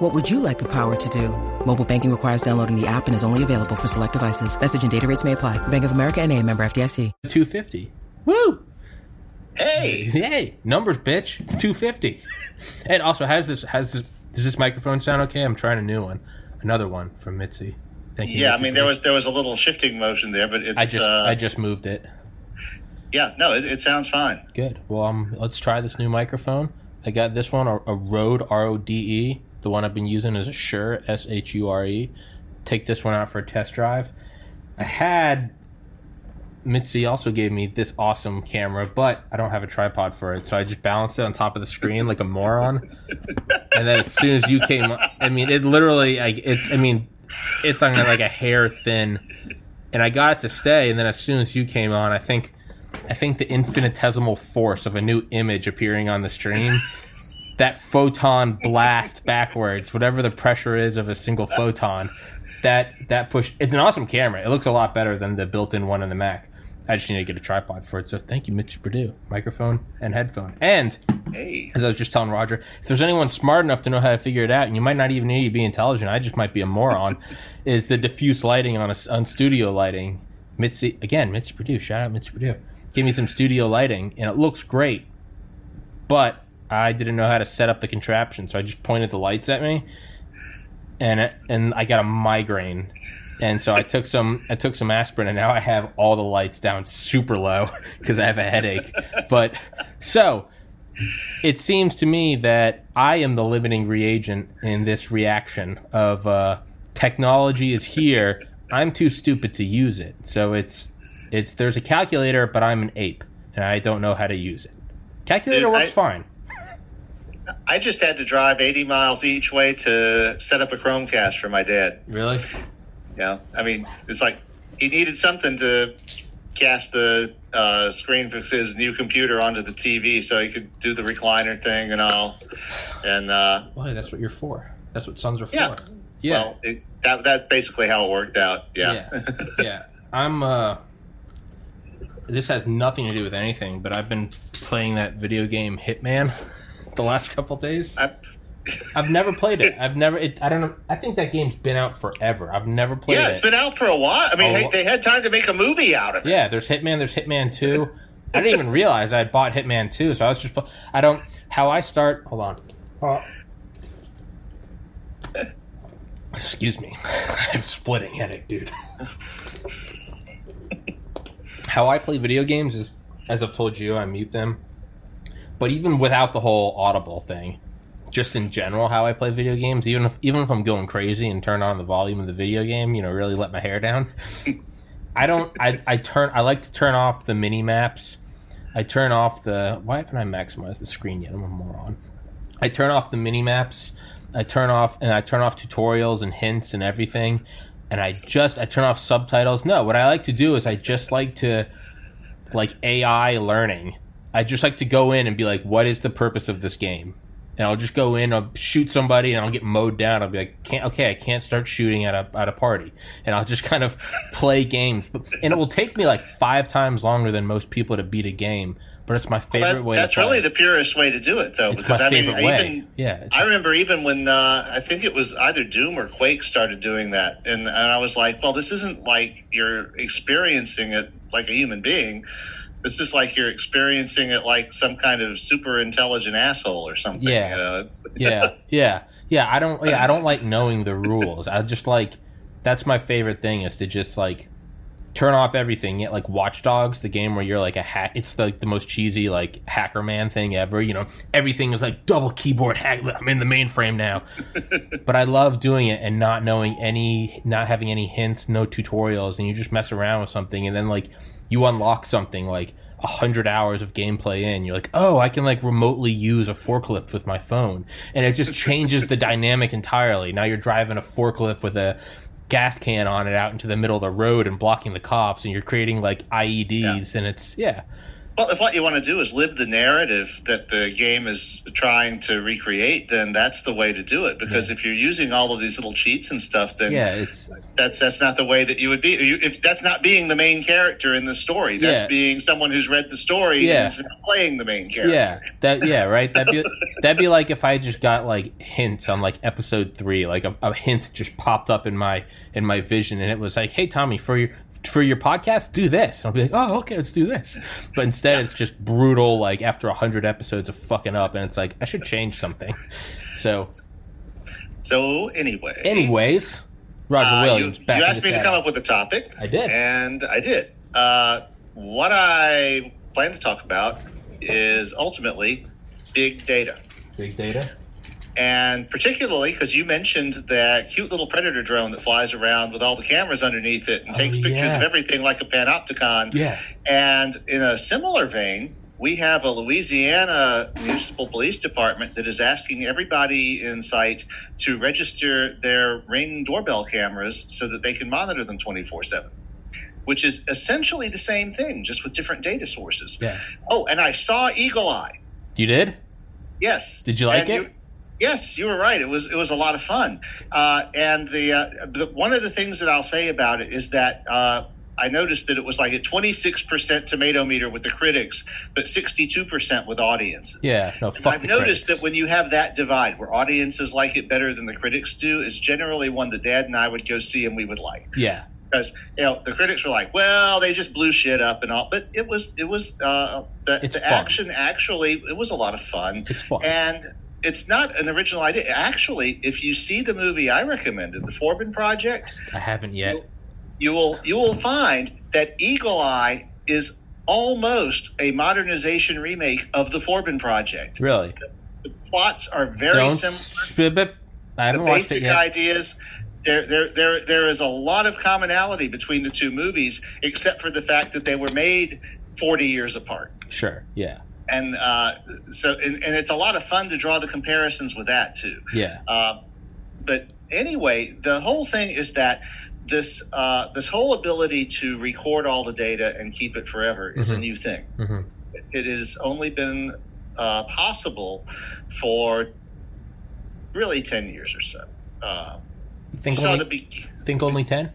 What would you like the power to do? Mobile banking requires downloading the app and is only available for select devices. Message and data rates may apply. Bank of America and a member FDIC. 250. Woo! Hey, Hey, numbers, bitch. It's 250. and also, has this has this, does this microphone sound okay? I'm trying a new one, another one from Mitzi. Thank you. yeah, I mean there was there was a little shifting motion there, but it's I just uh, I just moved it. yeah, no, it, it sounds fine. Good. Well, um, let's try this new microphone. I got this one, a, a Rode R O D E. The one I've been using is a Shure S H U R E. Take this one out for a test drive. I had Mitzi also gave me this awesome camera, but I don't have a tripod for it, so I just balanced it on top of the screen like a moron. and then as soon as you came, I mean, it literally, like, it's, I mean, it's on like a hair thin, and I got it to stay. And then as soon as you came on, I think, I think the infinitesimal force of a new image appearing on the stream, that photon blast backwards, whatever the pressure is of a single photon, that that push. It's an awesome camera. It looks a lot better than the built-in one in the Mac. I just need to get a tripod for it. So thank you, Mitch Purdue, microphone and headphone. And Hey, as I was just telling Roger, if there's anyone smart enough to know how to figure it out, and you might not even need to be intelligent, I just might be a moron, is the diffuse lighting on a, on studio lighting. Mitzi again, Mitch Purdue, shout out Mitch Purdue. Give me some studio lighting, and it looks great, but I didn't know how to set up the contraption, so I just pointed the lights at me, and it, and I got a migraine. And so I took some I took some aspirin and now I have all the lights down super low because I have a headache. But so it seems to me that I am the limiting reagent in this reaction of uh, technology is here. I'm too stupid to use it. So it's it's there's a calculator, but I'm an ape and I don't know how to use it. Calculator Dude, works I- fine. I just had to drive 80 miles each way to set up a Chromecast for my dad. Really? Yeah. I mean, it's like he needed something to cast the uh, screen for his new computer onto the TV so he could do the recliner thing and all. And uh, Why? That's what you're for. That's what sons are for. Yeah. Yeah. well, it, that that's basically how it worked out. Yeah. yeah. yeah. I'm uh this has nothing to do with anything, but I've been playing that video game Hitman the last couple days. I- I've never played it. I've never it, I don't know. I think that game's been out forever. I've never played yeah, it. it's been out for a while. I mean, A hey, they had time to make a movie out of it. Yeah, there's Hitman, there's Hitman 2. I didn't even realize I had bought Hitman 2, so I was just I don't how I start, hold on. Uh, excuse me. I'm splitting headache, dude. how I play video games is as I've told you, I mute them. But even without the whole audible thing, just in general how I play video games, even if even if I'm going crazy and turn on the volume of the video game, you know, really let my hair down. I don't. I, I turn. I like to turn off the mini maps. I turn off the. Why haven't I maximized the screen yet? I'm a moron. I turn off the mini maps. I turn off and I turn off tutorials and hints and everything. And I just I turn off subtitles. No, what I like to do is I just like to like AI learning. I just like to go in and be like, what is the purpose of this game? And I'll just go in, I'll shoot somebody, and I'll get mowed down. I'll be like, can't, okay, I can't start shooting at a at a party, and I'll just kind of play games. And it will take me like five times longer than most people to beat a game. But it's my favorite That- way. that's really the purest way to do it, though, It's because my I mean, even yeah, I remember even when uh, I think it was either Doom or Quake started doing that, and, and I was like, well, this isn't like you're experiencing it like a human being. This is like you're experiencing it like some kind of super intelligent asshole or something. Yeah. you know, yeah, yeah, yeah. I don't. Yeah, I don't like knowing the rules. I just like that's my favorite thing is to just like turn off everything. Yet, like Watch Dogs, the game where you're like a hack. It's like the most cheesy like hacker man thing ever. You know, everything is like double keyboard hack. I'm in the mainframe now. but I love doing it and not knowing any, not having any hints, no tutorials, and you just mess around with something, and then like you unlock something like a hundred hours of gameplay in, you're like, oh, I can like remotely use a forklift with my phone, and it just changes the dynamic entirely. Now you're driving a forklift with a gas can on it out into the middle of the road and blocking the cops, and you're creating like IEDs, and it's yeah, Well, if what you want to do is live the narrative that the game is trying to recreate, then that's the way to do it. Because if you're using all of these little cheats and stuff, then yeah, it's that's that's not the way that you would be. You, if that's not being the main character in the story, that's Yeah. being someone who's read the story Yeah. and is playing the main character. yeah, that yeah, right. That'd be that'd be like if I just got like hints on like episode three, like a, a hint just popped up in my in my vision, and it was like, hey Tommy, for your for your podcast, do this. And I'll be like, oh, okay, let's do this. But instead, it's just brutal. Like after a hundred episodes of fucking up, and it's like I should change something. So, So anyway, anyways, Roger Uh, Williams. You, back you asked me to come up with a topic. I did. And I did. Uh, what I plan to talk about is ultimately big data. Big data. And particularly because you mentioned that cute little predator drone that flies around with all the cameras underneath it and Oh, takes pictures yeah. of everything like a panopticon. Yeah. And in a similar vein, we have a Louisiana Municipal Police Department that is asking everybody in sight to register their ring doorbell cameras so that they can monitor them 24 7, which is essentially the same thing, just with different data sources. Yeah. Oh, and I saw Eagle Eye. You did? Yes. Did you like And it? Yes, you were right. It was it was a lot of fun. Uh, and the, uh, the one of the things that I'll say about it is that uh, I noticed that it was like a 26% tomato meter with the critics, but 62% with audiences. Yeah. No. I've noticed critics. that when you have that divide, where audiences like it better than the critics do, is generally one that Dad and I would go see and we would like Yeah. because you know the critics were like, well, they just blew shit up and all, but it was it was uh, the, the action actually it was a lot of fun It's fun. and it's not an original idea. Actually, if you see the movie I recommended, The Forbin Project, I haven't yet. you will you will find that Eagle Eye is almost a modernization remake of The Forbin Project. Really? The plots are very Don't. similar. I haven't watched it basic yet. ideas. There, there, there, there is a lot of commonality between the two movies, except for the fact that they were made 40 years apart. Sure. Yeah. And uh, so, and, and it's a lot of fun to draw the comparisons with that too. Yeah. Um, but anyway, the whole thing is that this uh, this whole ability to record all the data and keep it forever is a Mhm. new thing. hmm It has only been uh, possible for really ten years or so. Um, think saw only be- think only ten?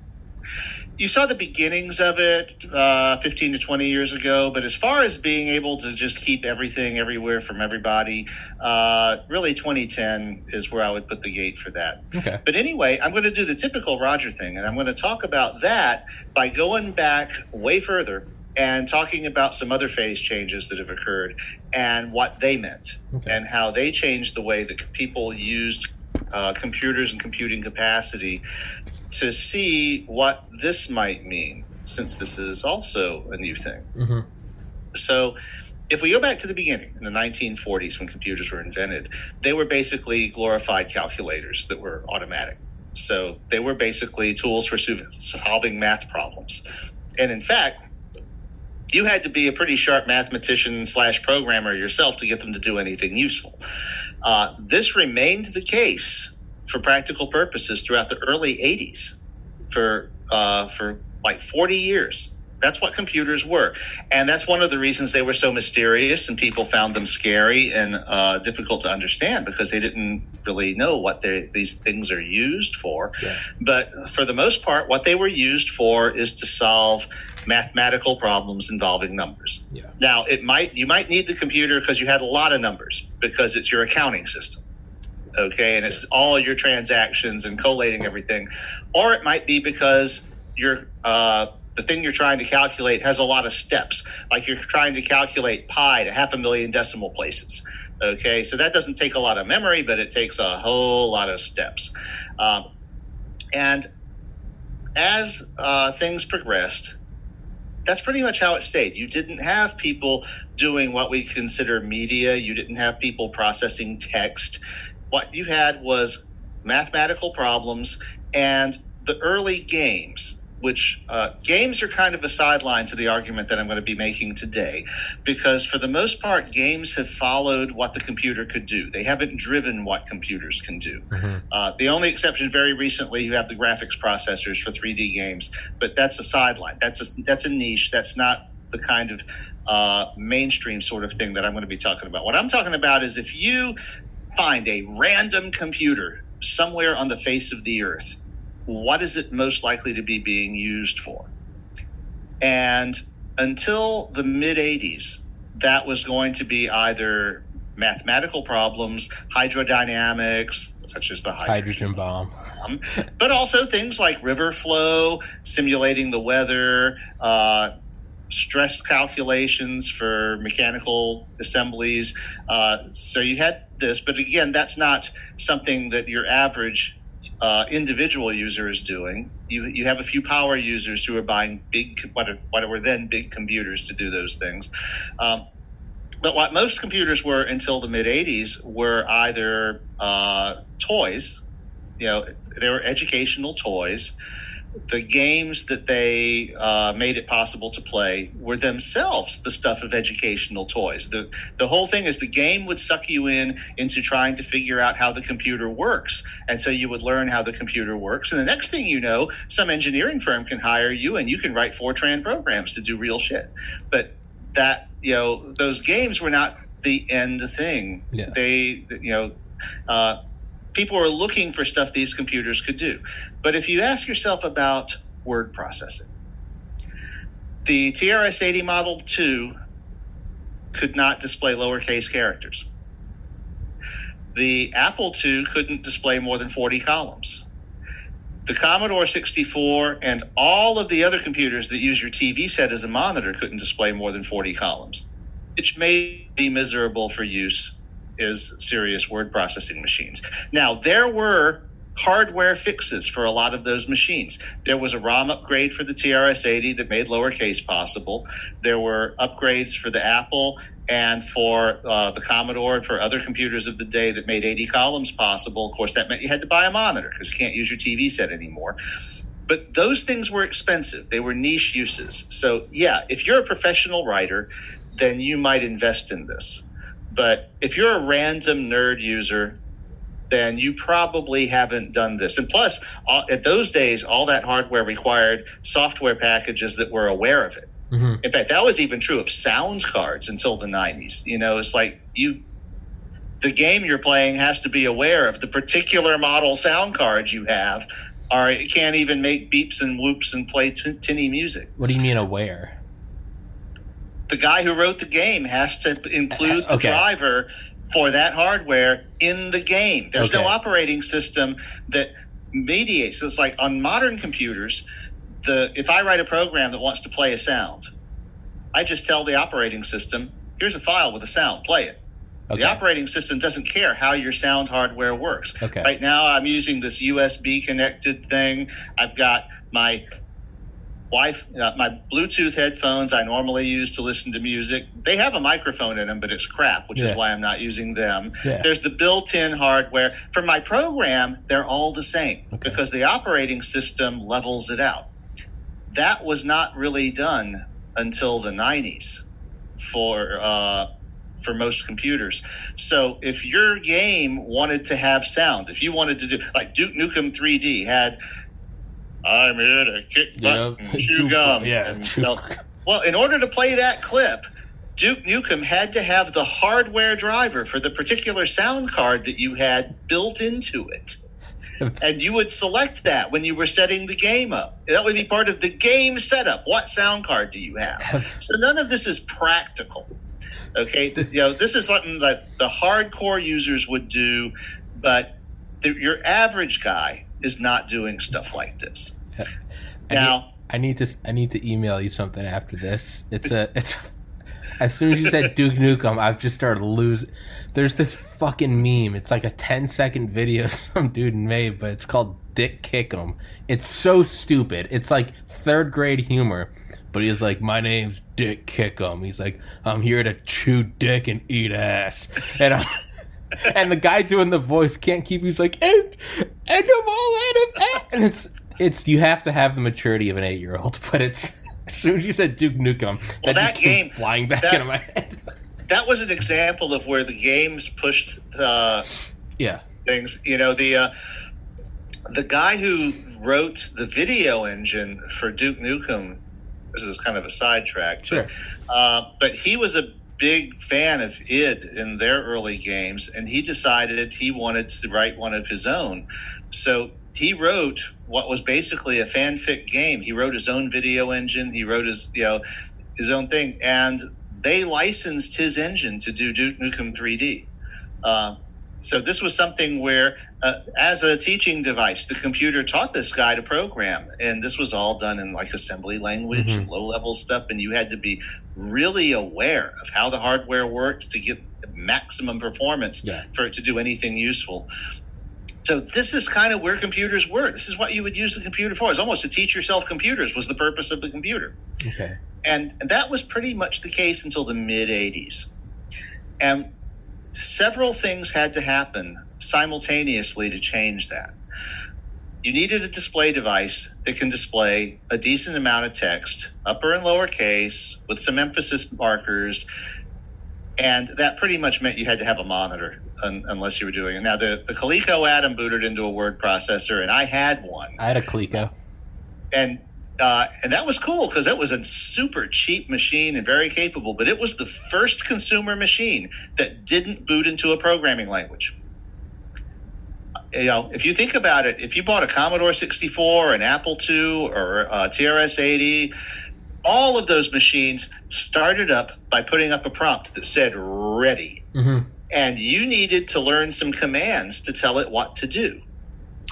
You saw the beginnings of it uh, 15 to 20 years ago but as far as being able to just keep everything everywhere from everybody uh, really 2010 is where i would put the gate for that Okay. but anyway i'm going to do the typical roger thing and i'm going to talk about that by going back way further and talking about some other phase changes that have occurred and what they meant Okay. and how they changed the way that people used uh, computers and computing capacity to see what this might mean, since this is also a new thing. hmm So, if we go back to the beginning in the 1940s when computers were invented, they were basically glorified calculators that were automatic. So, they were basically tools for solving math problems. And in fact, you had to be a pretty sharp mathematician slash programmer yourself to get them to do anything useful. Uh, this remained the case for practical purposes throughout the early 80s for uh, for like 40 years. That's what computers were. And that's one of the reasons they were so mysterious and people found them scary and uh, difficult to understand because they didn't really know what these things are used for. Yeah. But for the most part, what they were used for is to solve mathematical problems involving numbers. Yeah. Now, it might you might need the computer because you had a lot of numbers because it's your accounting system. Okay, and it's all your transactions and collating everything, or it might be because you're uh, the thing you're trying to calculate has a lot of steps, like you're trying to calculate pi to half a million decimal places. Okay, so that doesn't take a lot of memory, but it takes a whole lot of steps. Um, and as uh, things progressed, that's pretty much how it stayed. You didn't have people doing what we consider media. You didn't have people processing text. What you had was mathematical problems and the early games which uh, games are kind of a sideline to the argument that I'm going to be making today, because for the most part, games have followed what the computer could do. They haven't driven what computers can do. Mm-hmm. Uh, the only exception, very recently, you have the graphics processors for 3D games, but that's a sideline. That's a, that's a niche. That's not the kind of uh, mainstream sort of thing that I'm going to be talking about. What I'm talking about is if you find a random computer somewhere on the face of the earth what is it most likely to be being used for? And until the mid 80s, that was going to be either mathematical problems, hydrodynamics, such as the hydrogen, hydrogen bomb, bomb but also things like river flow, simulating the weather, uh, stress calculations for mechanical assemblies. Uh, so you had this, but again, that's not something that your average uh, individual user is doing. You, you have a few power users who are buying big, what, are, what were then big computers to do those things. Um, but what most computers were until the mid 80s were either uh, toys, you know, they were educational toys the games that they uh, made it possible to play were themselves the stuff of educational toys. The the whole thing is the game would suck you in into trying to figure out how the computer works, and so you would learn how the computer works. And the next thing you know, some engineering firm can hire you, and you can write Fortran programs to do real shit. But that you know, those games were not the end thing. Yeah. They you know. Uh, people are looking for stuff these computers could do. But if you ask yourself about word processing, the TRS 80 Model 2 could not display lowercase characters. The Apple II couldn't display more than 40 columns. The Commodore 64 and all of the other computers that use your TV set as a monitor couldn't display more than 40 columns, which may be miserable for use is serious word processing machines. Now, there were hardware fixes for a lot of those machines. There was a ROM upgrade for the TRS 80 that made lowercase possible. There were upgrades for the Apple and for uh, the Commodore and for other computers of the day that made 80 columns possible. Of course, that meant you had to buy a monitor because you can't use your TV set anymore. But those things were expensive. They were niche uses. So, yeah, if you're a professional writer, then you might invest in this. But if you're a random nerd user, then you probably haven't done this. And plus, all, at those days, all that hardware required software packages that were aware of it. Mm-hmm. In fact, that was even true of sound cards until the 90s. You know, it's like you, the game you're playing has to be aware of the particular model sound card you have, or it can't even make beeps and whoops and play t- tinny music. What do you mean aware? The guy who wrote the game has to include uh, the okay. driver for that hardware in the game. There's okay. no operating system that mediates. So it's like on modern computers, the if I write a program that wants to play a sound, I just tell the operating system, here's a file with a sound, play it. Okay. The operating system doesn't care how your sound hardware works. Okay. Right now, I'm using this USB connected thing. I've got my Wi- uh, my Bluetooth headphones I normally use to listen to music. They have a microphone in them, but it's crap, which yeah. is why I'm not using them. Yeah. There's the built-in hardware. For my program, they're all the same okay. because the operating system levels it out. That was not really done until the 90s for uh, for most computers. So if your game wanted to have sound, if you wanted to do like Duke Nukem 3D had I'm here to kick butt and chew gum. Yeah. And, well, in order to play that clip, Duke Nukem had to have the hardware driver for the particular sound card that you had built into it. and you would select that when you were setting the game up. That would be part of the game setup. What sound card do you have? so none of this is practical. Okay, you know this is something that the hardcore users would do, but the, your average guy is not doing stuff like this. I now, need, I need to I need to email you something after this. It's a it's as soon as you said Duke Nukem, I've just started losing. There's this fucking meme. It's like a 10 second video some dude made, but it's called Dick Kickem. It's so stupid. It's like third grade humor. But he's like, my name's Dick Kickem. He's like, I'm here to chew dick and eat ass. And I'm, and the guy doing the voice can't keep. He's like, and and I'm all out of and it's it's you have to have the maturity of an eight year old, but it's as soon as you said Duke Nukem, Well, that, that game- flying back that- into my head. That was an example of where the games pushed the yeah, things. You know, the uh, the guy who wrote the video engine for Duke Nukem. This is kind of a sidetrack, sure. but, uh, but he was a big fan of id in their early games, and he decided he wanted to write one of his own. So he wrote what was basically a fanfic game. He wrote his own video engine. He wrote his you know his own thing, and they licensed his engine to do Duke Nukem 3D. Uh, so this was something where, uh, as a teaching device, the computer taught this guy to program, and this was all done in like assembly language Mhm. and low-level stuff. And you had to be really aware of how the hardware worked to get maximum performance Yeah. for it to do anything useful. So this is kind of where computers were. This is what you would use the computer for. It's almost to teach yourself computers was the purpose of the computer Okay. and that was pretty much the case until the mid 80s and several things had to happen simultaneously to change that you needed a display device that can display a decent amount of text upper and lower case with some emphasis markers and that pretty much meant you had to have a monitor un- unless you were doing it now the, the coleco Adam booted into a word processor and i had one I had a Coleco. and uh, and that was cool because it was a super cheap machine and very capable. But it was the first consumer machine that didn't boot into a programming language. You know, if you think about it, if you bought a Commodore 64, an Apple II, or a TRS 80, all of those machines started up by putting up a prompt that said "ready," Mm-hmm. and you needed to learn some commands to tell it what to do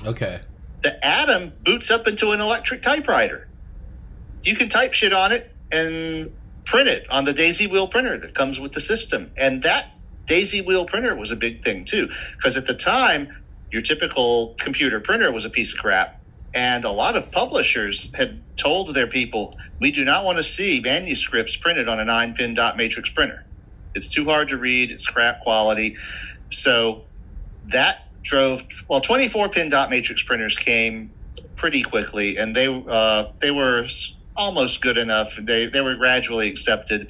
Okay. the Adam boots up into an electric typewriter. You can type shit on it and print it on the Daisy Wheel printer that comes with the system. And that Daisy Wheel printer was a big thing too, because at the time, your typical computer printer was a piece of crap. And a lot of publishers had told their people, we do not want to see manuscripts printed on a nine pin dot matrix printer. It's too hard to read, it's crap quality. So that drove well 24 pin dot matrix printers came pretty quickly and they uh, they were almost good enough they they were gradually accepted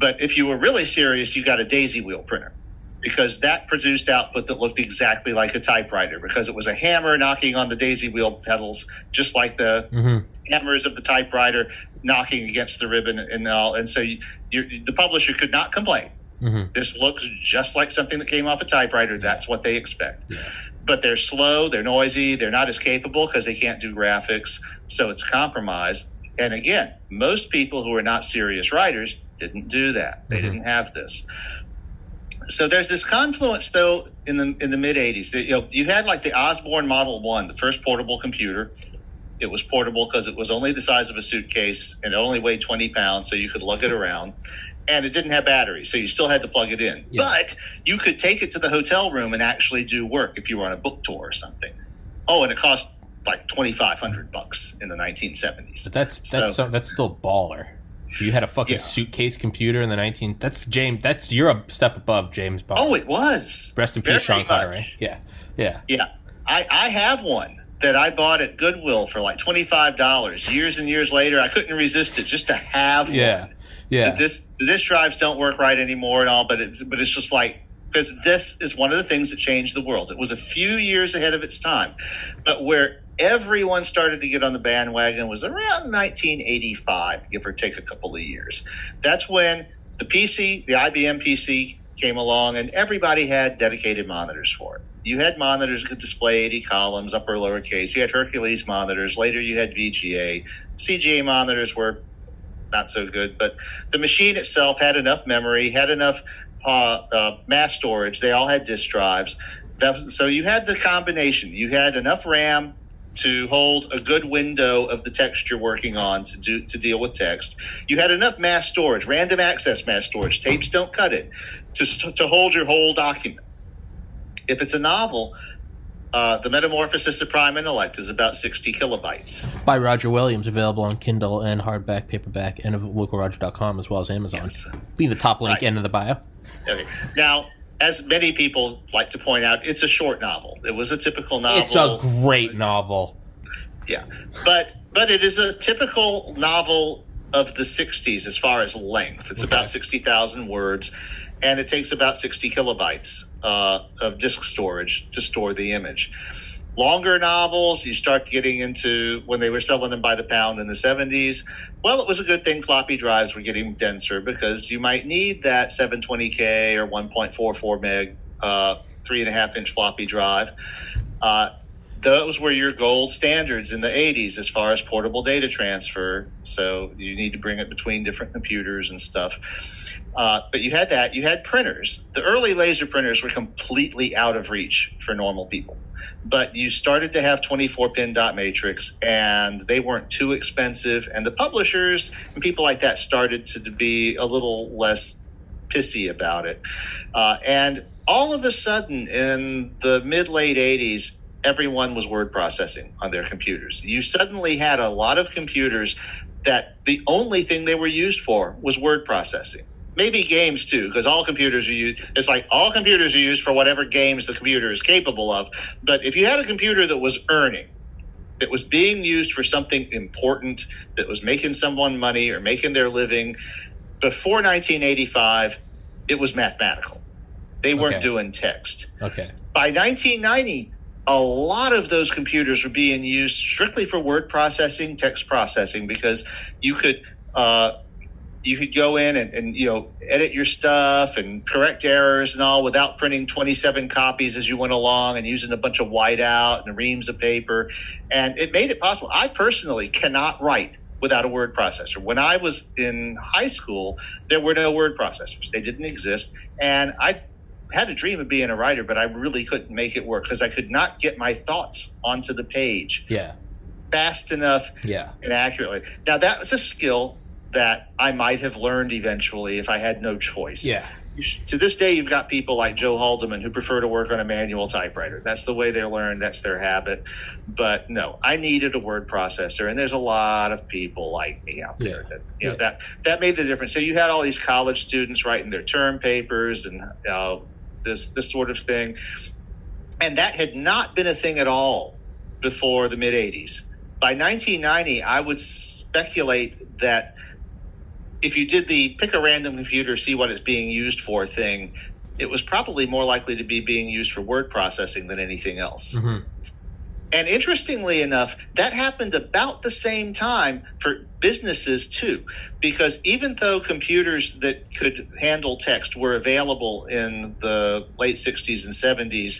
but if you were really serious you got a daisy wheel printer because that produced output that looked exactly like a typewriter because it was a hammer knocking on the daisy wheel pedals just like the Mm-hmm. hammers of the typewriter knocking against the ribbon and all and so you, you, the publisher could not complain Mm-hmm. this looks just like something that came off a typewriter. That's what they expect. Yeah. But they're slow, they're noisy, they're not as capable because they can't do graphics. So it's a compromise. And again, most people who are not serious writers didn't do that. They Mhm. didn't have this. So there's this confluence though in the in the mid 80s that you know you had like the Osborne Model 1, the first portable computer. It was portable because it was only the size of a suitcase and it only weighed 20 pounds, so you could lug it around. And it didn't have batteries, so you still had to plug it in. Yeah. But you could take it to the hotel room and actually do work if you were on a book tour or something. Oh, and it cost like 2500 bucks in the 1970s. But that's So- that's so, that's still baller. If you had a fucking Yeah. suitcase computer in the 19 that's James that's you're a step above James Bond. Oh, it was. Rest in Very peace, Sean much. Connery. Yeah. Yeah. Yeah, I, I have one that I bought at Goodwill for like twenty five dollars. Years and years later, I couldn't resist it just to have Yeah. one. Yeah. The This the disc drives don't work right anymore and all, but it's but it's just like because this is one of the things that changed the world. It was a few years ahead of its time, but where everyone started to get on the bandwagon was around 1985, give or take a couple of years. That's when the PC, the IBM PC, came along, and everybody had dedicated monitors for it. You had monitors that could display 80 columns, upper lower case. You had Hercules monitors. Later, you had VGA. CGA monitors were not so good, but the machine itself had enough memory, had enough uh, uh, mass storage. They all had disk drives. Was, so you had the combination. You had enough RAM to hold a good window of the text you're working on to do to deal with text. You had enough mass storage, random access mass storage. Tapes don't cut it to to hold your whole document. If it's a novel, uh, the Metamorphosis of Prime Intellect is about 60 kilobytes. By Roger Williams, available on Kindle and hardback, paperback, and localroger.com as well as Amazon. Yes. Be the top link Right. and in the bio. Okay. Now, as many people like to point out, it's a short novel. It was a typical novel. It's a great novel. Yeah, but but it is a typical novel of the '60s as far as length. It's Okay. about sixty thousand words, and it takes about sixty kilobytes uh, of disk storage to store the image. Longer novels, you start getting into when they were selling them by the pound in the 70s. Well, it was a good thing floppy drives were getting denser because you might need that 720K or 1.44 meg, uh, three and a half inch floppy drive. Uh, those were your gold standards in the 80s as far as portable data transfer. So you need to bring it between different computers and stuff. Uh, but you had that. You had printers. The early laser printers were completely out of reach for normal people. But you started to have 24 pin dot matrix, and they weren't too expensive. And the publishers and people like that started to, to be a little less pissy about it. Uh, and all of a sudden, in the mid late 80s, everyone was word processing on their computers. You suddenly had a lot of computers that the only thing they were used for was word processing. Maybe games too, because all computers are used. It's like all computers are used for whatever games the computer is capable of. But if you had a computer that was earning, that was being used for something important, that was making someone money or making their living, before 1985, it was mathematical. They weren't Okay. doing text Okay. by 1990 a lot of those computers were being used strictly for word processing text processing because you could uh, you could go in and, and you know edit your stuff and correct errors and all without printing 27 copies as you went along and using a bunch of whiteout and reams of paper. And it made it possible. I personally cannot write without a word processor. When i was in high school there were no word processors. They didn't exist. And i had a dream of being a writer, but I really couldn't make it work because I could not get my thoughts onto the page Yeah. fast enough Yeah. and accurately. Now, that was a skill that I might have learned eventually if I had no choice. Yeah. To this day, you've got people like Joe Haldeman who prefer to work on a manual typewriter. That's the way they learn, that's their habit. But no, I needed a word processor, and there's a lot of people like me out there Yeah. that you know Yeah. that that made the difference. So you had all these college students writing their term papers and uh, this this sort of thing, and that had not been a thing at all before the mid '80s. By 1990, I would speculate that if you did the pick a random computer, see what it's being used for thing, it was probably more likely to be being used for word processing than anything else. hmm And interestingly enough, that happened about the same time for businesses too, because even though computers that could handle text were available in the late 60s and 70s,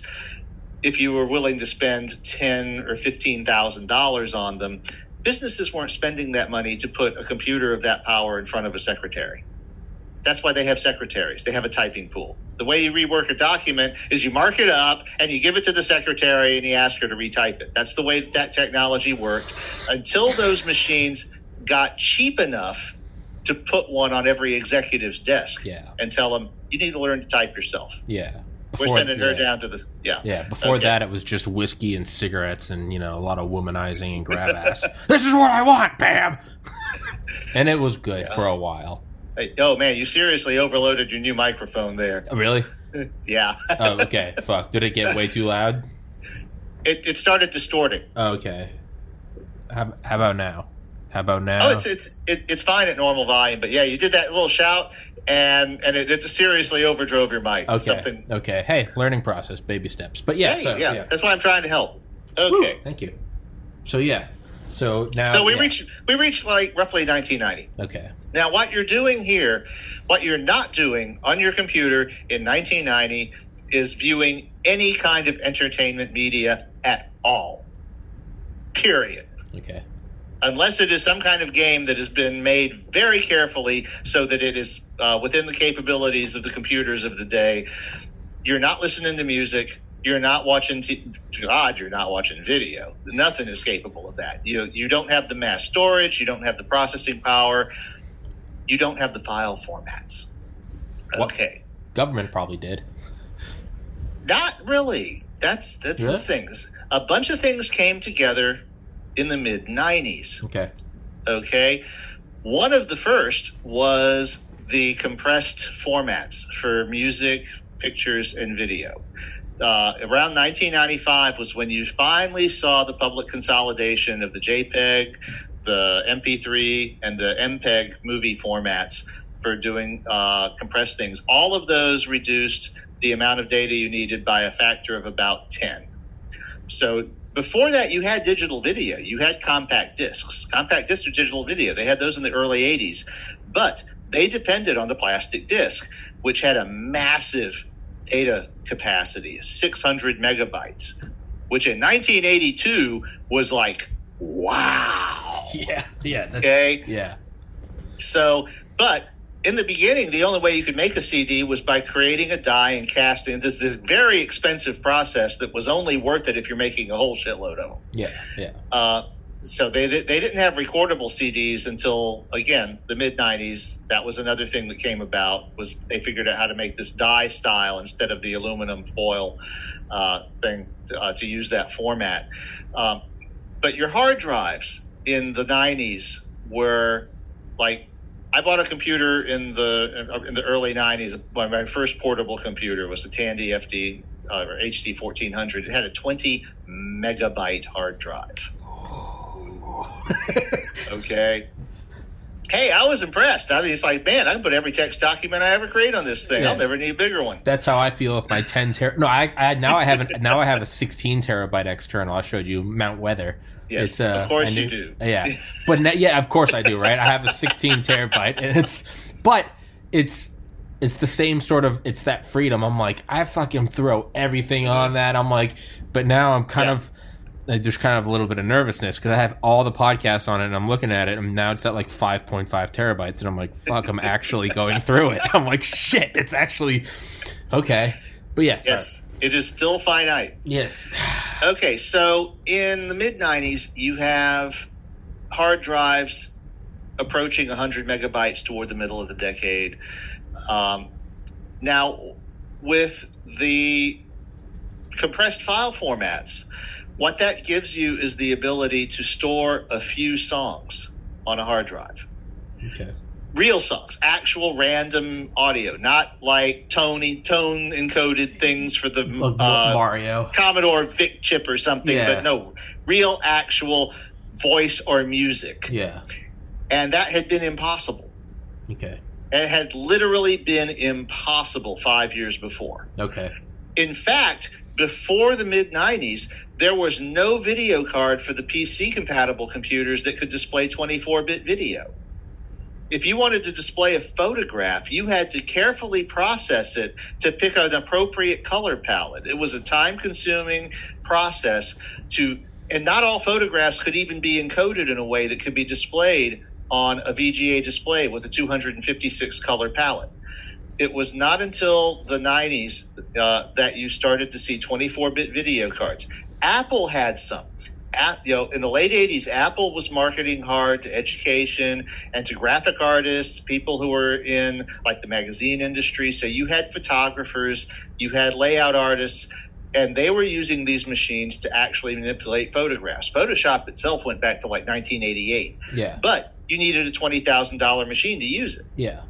if you were willing to spend ten or fifteen thousand dollars on them, businesses weren't spending that money to put a computer of that power in front of a secretary. That's why they have secretaries. They have a typing pool. The way you rework a document is you mark it up and you give it to the secretary and you ask her to retype it. That's the way that technology worked until those machines got cheap enough to put one on every executive's desk Yeah. and tell them, you need to learn to type yourself. Yeah. We're Before- sending her yeah. down to the, yeah. Yeah, before Okay. that it was just whiskey and cigarettes and you know a lot of womanizing and grab ass. this is what I want, bam. and it was good Yeah. for a while. Hey, oh man, you seriously overloaded your new microphone there. Oh, Really? Yeah. Oh, okay. Fuck. Did it get way too loud? it, it started distorting. Oh, okay. How, how about now? How about now? Oh, it's it's it, it's fine at normal volume, but yeah, you did that little shout, and and it, it seriously overdrove your mic. okay. Something. Okay. Hey, learning process, baby steps. But yeah, Hey, so, yeah, yeah. that's why I'm trying to help. Woo, Okay. thank you. So yeah. So now. So we yeah. reached we reached like roughly 1990. Okay. Now, what you're doing here, what you're not doing on your computer in 1990 is viewing any kind of entertainment media at all. Period. Okay. Unless it is some kind of game that has been made very carefully so that it is uh, within the capabilities of the computers of the day. You're not listening to music. You're not watching. T- God, you're not watching video. Nothing is capable of that. You you don't have the mass storage. You don't have the processing power. You don't have the file formats. What- Okay, Government probably did. not really. That's that's Really? the things. A bunch of things came together in the mid '90s. Okay. Okay. One of the first was the compressed formats for music, pictures, and video. Uh, around 1995 was when you finally saw the public consolidation of the JPEG, the MP3, and the MPEG movie formats for doing uh, compressed things. All of those reduced the amount of data you needed by a factor of about 10. So before that, you had digital video. You had compact discs. Compact discs or digital video. They had those in the early 80s, but they depended on the plastic disc, which had a massive data capacity, 600 megabytes, which in 1982 was like, wow. Yeah, yeah. That's, Okay. Yeah. So, but in the beginning, the only way you could make a CD was by creating a die and casting. This is a very expensive process that was only worth it if you're making a whole shitload of them. Yeah, yeah. Uh, so they they didn't have recordable CDs until again the mid '90s. That was another thing that came about was they figured out how to make this die style instead of the aluminum foil uh, thing uh, to use that format. Um, but your hard drives in the '90s were like I bought a computer in the in the early '90s. My, my first portable computer was a Tandy FD uh, or HD 1400. It had a 20 megabyte hard drive. Okay. Hey, I was impressed. I mean, it's like, man, I can put every text document I ever create on this thing. Yeah. I'll never need a bigger one. That's how I feel with my 10 ter. No, I, I now I have an, now I have a 16 terabyte external. I showed you Mount Weather. Yes, uh, of course you do. Yeah, but na- yeah, of course I do. Right, I have a 16 terabyte, and it's but it's it's the same sort of it's that freedom. I'm like I fucking throw everything on that. I'm like, but now I'm kind Yeah. of like, there's kind of a little bit of nervousness because I have all the podcasts on it, and I'm looking at it, and now it's at like 5.5 terabytes, and I'm like, fuck, I'm actually going through it. I'm like, shit, it's actually okay. But yeah, sorry. Yes, it is still finite. yes, Okay, so in the mid 90s, you have hard drives approaching 100 megabytes toward the middle of the decade. Um, now, with the compressed file formats, what that gives you is the ability to store a few songs on a hard drive. okay, Real songs, actual random audio, not like tone tone encoded things for the uh, Mario. Commodore Vic chip or something, Yeah. but no, real actual voice or music. Yeah. And that had been impossible. Okay. It had literally been impossible five years before. Okay. In fact, before the mid 90s, there was no video card for the PC compatible computers that could display 24 bit video. If you wanted to display a photograph, you had to carefully process it to pick an appropriate color palette. It was a time consuming process to, and not all photographs could even be encoded in a way that could be displayed on a VGA display with a 256 color palette it was not until the 90s uh, that you started to see 24-bit video cards. Apple had some. At, you know, in the late 80s, Apple was marketing hard to education and to graphic artists, people who were in like the magazine industry. So you had photographers, you had layout artists, and they were using these machines to actually manipulate photographs. Photoshop itself went back to like 1988, Yeah. but you needed a $20,000 machine to use it Yeah.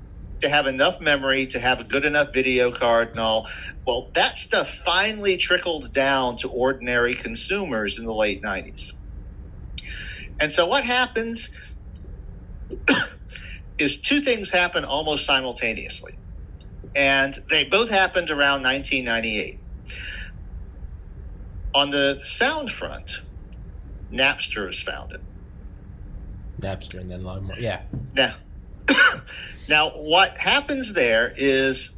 To have enough memory, to have a good enough video card and all. Well, that stuff finally trickled down to ordinary consumers in the late 90s. And so what happens is two things happen almost simultaneously. And they both happened around 1998. On the sound front, Napster is founded. Napster and then more. Yeah. Now, now, what happens there is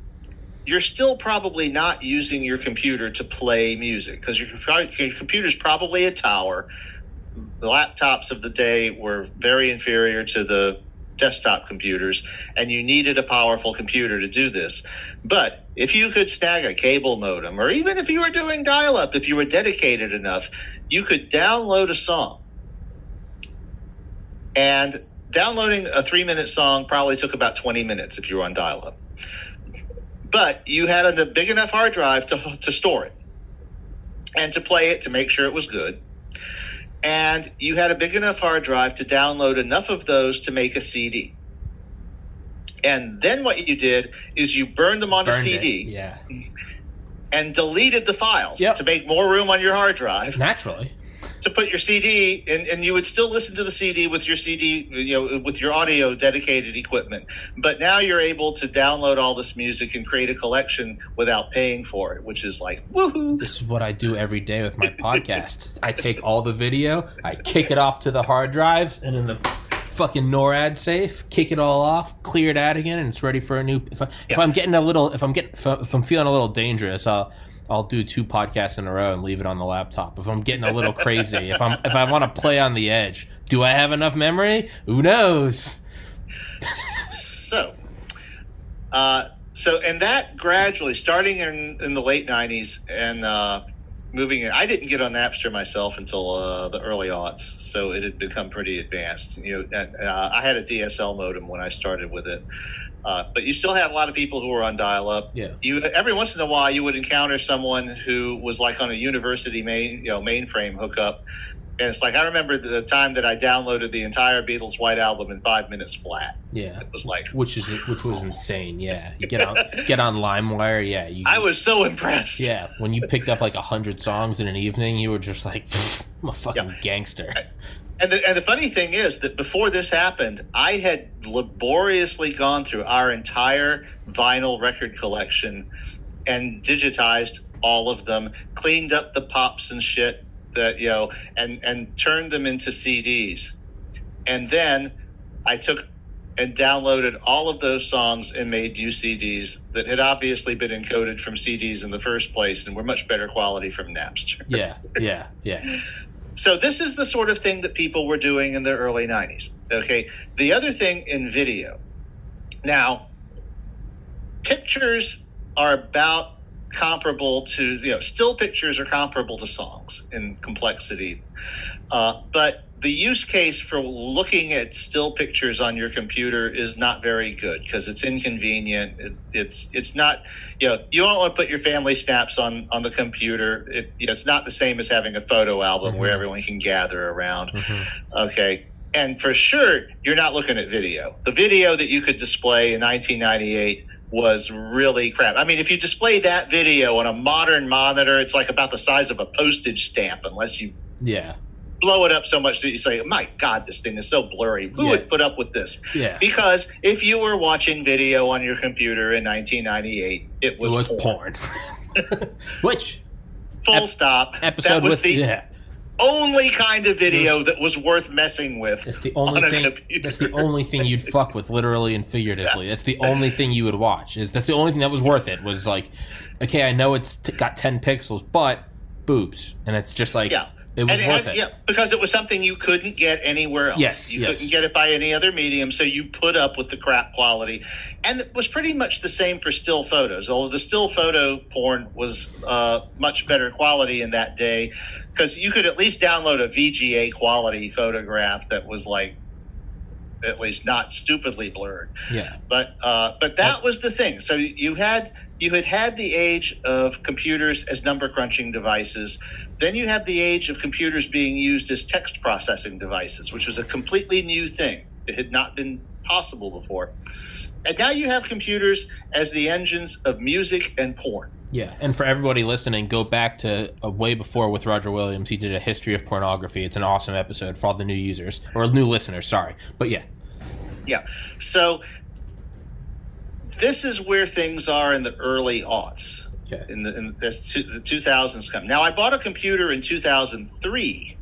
you're still probably not using your computer to play music because your, your computer's probably a tower. The laptops of the day were very inferior to the desktop computers, and you needed a powerful computer to do this. But if you could snag a cable modem, or even if you were doing dial up, if you were dedicated enough, you could download a song. And downloading a three minute song probably took about 20 minutes if you were on dial up. But you had a big enough hard drive to, to store it and to play it to make sure it was good. And you had a big enough hard drive to download enough of those to make a CD. And then what you did is you burned them on a Burned it. CD Yeah. and deleted the files Yep. to make more room on your hard drive Naturally. To put your CD and, and you would still listen to the CD with your CD, you know, with your audio dedicated equipment. But now you're able to download all this music and create a collection without paying for it, which is like woohoo. This is what I do every day with my podcast. I take all the video, I kick it off to the hard drives, and in the fucking NORAD safe, kick it all off, clear it out again, and it's ready for a new. If, I, Yeah. I'm getting a little, if I'm getting, if, I, if I'm feeling a little dangerous, I'll. I'll do two podcasts in a row and leave it on the laptop. If I'm getting a little crazy, if I'm if I want to play on the edge, do I have enough memory? Who knows? So, uh, so and that gradually, starting in, in the late '90s and uh, moving in, I didn't get on Napster myself until uh, the early aughts, so it had become pretty advanced. You know, uh, I had a DSL modem when I started with it, uh, but you still had a lot of people who were on dial-up. Yeah. You every once in a while you would encounter someone who was like on a university main, you know, mainframe hookup. And it's like I remember the time that I downloaded the entire Beatles White Album in five minutes flat. Yeah. It was like Which is which was insane. Yeah. You get on get on LimeWire. Yeah. You, I was so impressed. Yeah, when you picked up like a hundred songs in an evening, you were just like, I'm a fucking Yeah. gangster. And the, and the funny thing is that before this happened, I had laboriously gone through our entire vinyl record collection and digitized all of them, cleaned up the pops and shit that you know, and and turned them into CDs. And then I took and downloaded all of those songs and made UCDs that had obviously been encoded from CDs in the first place and were much better quality from Napster. Yeah, yeah, yeah. So this is the sort of thing that people were doing in the early 90s. Okay. The other thing in video. Now, pictures are about comparable to, you know, still pictures are comparable to songs in complexity. Uh, but the use case for looking at still pictures on your computer is not very good because it's inconvenient. It, it's it's not you know you don't want to put your family snaps on on the computer. It, you know, it's not the same as having a photo album where Mhm. everyone can gather around. Mhm. Okay. And for sure, you're not looking at video. The video that you could display in 1998 was really crap. I mean, if you display that video on a modern monitor, it's like about the size of a postage stamp, unless you Yeah, blow it up so much that you say, "My God, this thing is so blurry. Who Yeah. would put up with this?" yeah. Because if you were watching video on your computer in 1998, it It was, was porn. porn. Which Full Ep- stop. episode that was with the yeah? Only kind of video that was worth messing with. That's the only on thing. computer. That's the only thing you'd fuck with, literally and figuratively. That's the only thing you would watch. Is that's the only thing that was worth it? Was like, okay, I know it's t- got ten pixels, but boobs, and it's just like, Yeah. It was and it worth had, it. yeah, because it was something you couldn't get anywhere else. Yes, you yes. couldn't get it by any other medium, so you put up with the crap quality, and it was pretty much the same for still photos. Although the still photo porn was uh, much better quality in that day, because you could at least download a VGA quality photograph that was like at least not stupidly blurred. Yeah, But uh, but that was the thing. So you had you had had the age of computers as number crunching devices. Then you have the age of computers being used as text processing devices, which was a completely new thing. It had not been possible before. And now you have computers as the engines of music and porn. Yeah, and for everybody listening, go back to uh, way before with Roger Williams. He did a history of pornography. It's an awesome episode for all the new users or new listeners. Sorry, but yeah, Yeah. So this is where things are in the early aughts. Okay, in the in this two, the 2000s come. Now I bought a computer in 2003,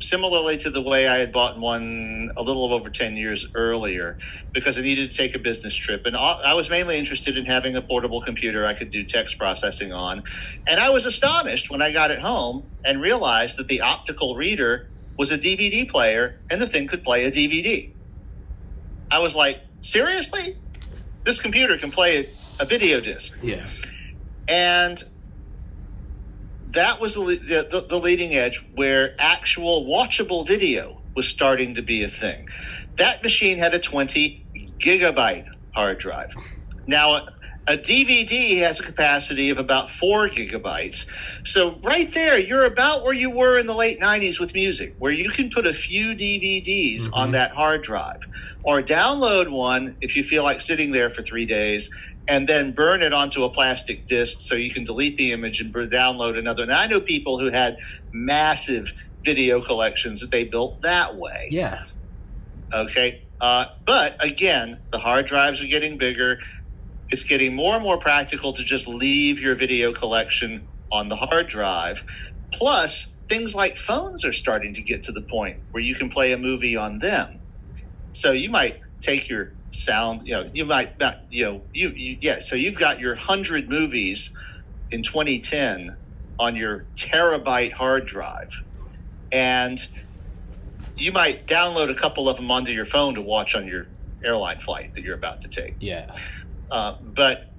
similarly to the way I had bought one a little over 10 years earlier, because I needed to take a business trip, and I was mainly interested in having a portable computer I could do text processing on, and I was astonished when I got it home and realized that the optical reader was a DVD player and the thing could play a DVD. I was like, seriously? This computer can play a video disc yeah, and that was the, the, the leading edge where actual watchable video was starting to be a thing. That machine had a 20 gigabyte hard drive. Now, A DVD has a capacity of about four gigabytes. So, right there, you're about where you were in the late 90s with music, where you can put a few DVDs mm-hmm. on that hard drive or download one if you feel like sitting there for three days and then burn it onto a plastic disc so you can delete the image and download another. And I know people who had massive video collections that they built that way. Yeah. Okay. Uh, but again, the hard drives are getting bigger it's getting more and more practical to just leave your video collection on the hard drive. Plus, things like phones are starting to get to the point where you can play a movie on them. So you might take your sound, you know, you might not, you know, you, you yeah, so you've got your 100 movies in 2010 on your terabyte hard drive. And you might download a couple of them onto your phone to watch on your airline flight that you're about to take. Yeah. Uh, but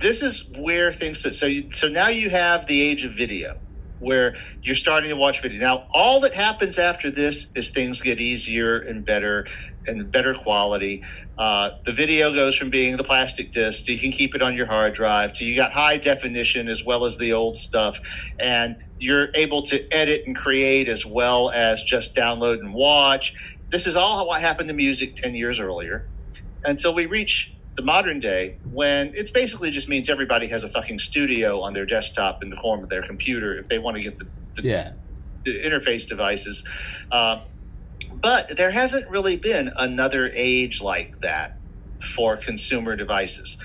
this is where things so you, so now you have the age of video where you're starting to watch video. Now, all that happens after this is things get easier and better and better quality. Uh, the video goes from being the plastic disc, you can keep it on your hard drive, to you got high definition as well as the old stuff, and you're able to edit and create as well as just download and watch. This is all what happened to music 10 years earlier until we reach the modern day when it's basically just means everybody has a fucking studio on their desktop in the form of their computer if they want to get the, the, yeah. the interface devices. Uh, but there hasn't really been another age like that for consumer devices.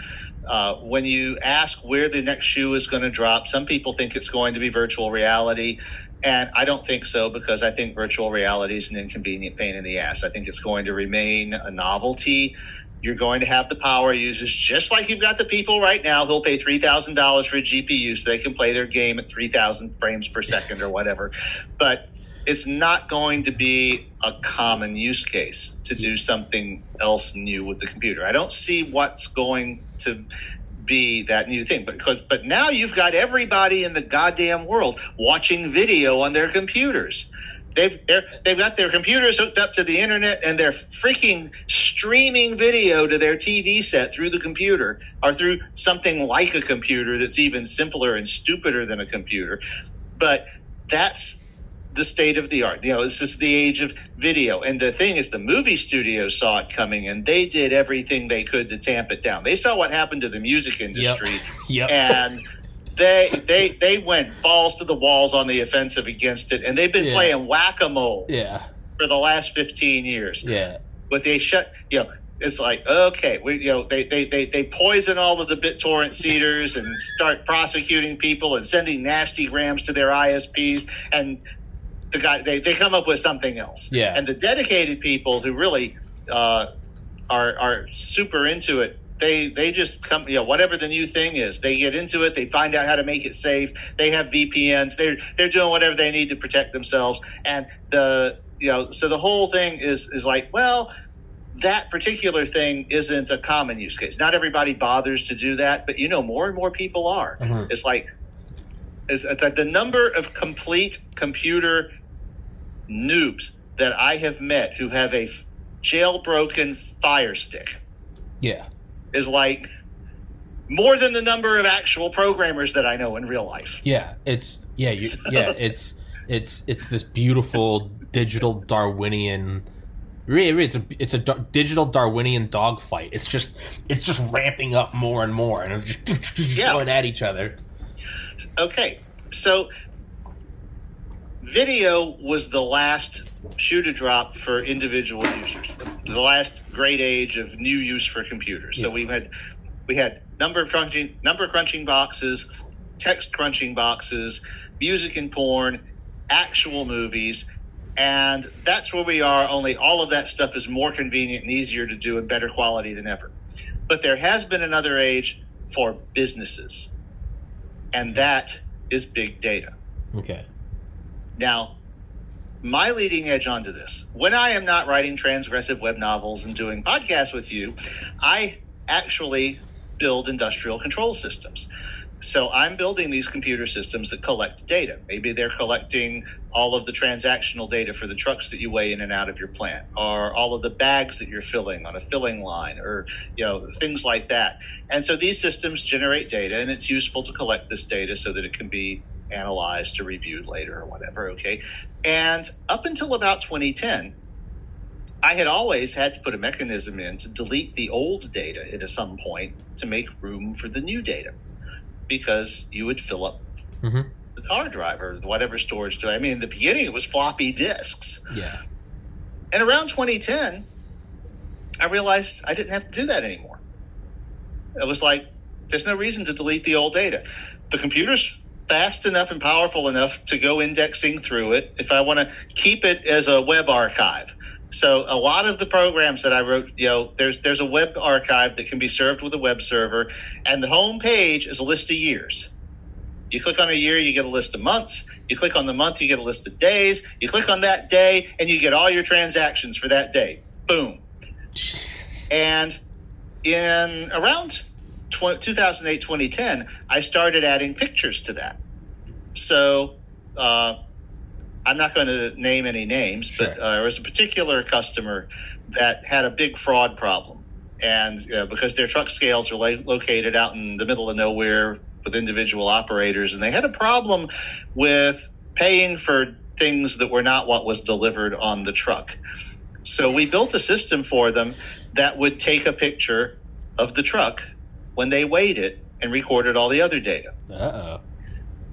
Uh, when you ask where the next shoe is going to drop, some people think it's going to be virtual reality. And I don't think so because I think virtual reality is an inconvenient pain in the ass. I think it's going to remain a novelty you're going to have the power users, just like you've got the people right now who'll pay three thousand dollars for a GPU so they can play their game at three thousand frames per second or whatever. But it's not going to be a common use case to do something else new with the computer. I don't see what's going to be that new thing because but now you've got everybody in the goddamn world watching video on their computers They've they've got their computers hooked up to the internet and they're freaking streaming video to their TV set through the computer or through something like a computer that's even simpler and stupider than a computer. But that's the state of the art. You know, this is the age of video. And the thing is, the movie studios saw it coming and they did everything they could to tamp it down. They saw what happened to the music industry. Yep. yep. And they they they went balls to the walls on the offensive against it, and they've been yeah. playing whack a mole. Yeah. For the last fifteen years. Yeah. But they shut. You know, it's like okay, we you know they they they, they poison all of the BitTorrent seeders and start prosecuting people and sending nasty grams to their ISPs and the guy they, they come up with something else. Yeah. And the dedicated people who really uh, are are super into it they they just come you know whatever the new thing is they get into it they find out how to make it safe they have vpns they're they're doing whatever they need to protect themselves and the you know so the whole thing is is like well that particular thing isn't a common use case not everybody bothers to do that but you know more and more people are mm-hmm. it's like is the number of complete computer noobs that i have met who have a jailbroken fire stick yeah is like more than the number of actual programmers that I know in real life. Yeah, it's yeah, you, so. yeah, it's it's it's this beautiful digital Darwinian. Really, it's a it's a digital Darwinian dogfight. It's just it's just ramping up more and more, and it's just yeah. going at each other. Okay, so video was the last shoe to drop for individual users. The last great age of new use for computers. So we had we had number of crunching number crunching boxes, text crunching boxes, music and porn, actual movies, and that's where we are. Only all of that stuff is more convenient and easier to do and better quality than ever. But there has been another age for businesses, and that is big data. Okay. Now, my leading edge onto this. When I am not writing transgressive web novels and doing podcasts with you, I actually build industrial control systems. So I'm building these computer systems that collect data. Maybe they're collecting all of the transactional data for the trucks that you weigh in and out of your plant, or all of the bags that you're filling on a filling line, or you know things like that. And so these systems generate data, and it's useful to collect this data so that it can be analyzed or reviewed later or whatever. Okay, and up until about 2010. I had always had to put a mechanism in to delete the old data at some point to make room for the new data because you would fill up hmm the hard drive or whatever storage. I mean, in the beginning, it was floppy disks. Yeah. And around 2010, I realized I didn't have to do that anymore. It was like, there's no reason to delete the old data. The computer's fast enough and powerful enough to go indexing through it if I want to keep it as a web archive. So a lot of the programs that I wrote, you know, there's there's a web archive that can be served with a web server, and the home page is a list of years. You click on a year, you get a list of months. You click on the month, you get a list of days. You click on that day, and you get all your transactions for that day. Boom. And in around tw- 2008, 2010, I started adding pictures to that. So uh, I'm not going to name any names, but uh, there was a particular customer that had a big fraud problem. And uh, because their truck scales are la- located out in the middle of nowhere with individual operators, and they had a problem with paying for things that were not what was delivered on the truck. So we built a system for them that would take a picture of the truck when they weighed it and recorded all the other data. Uh oh.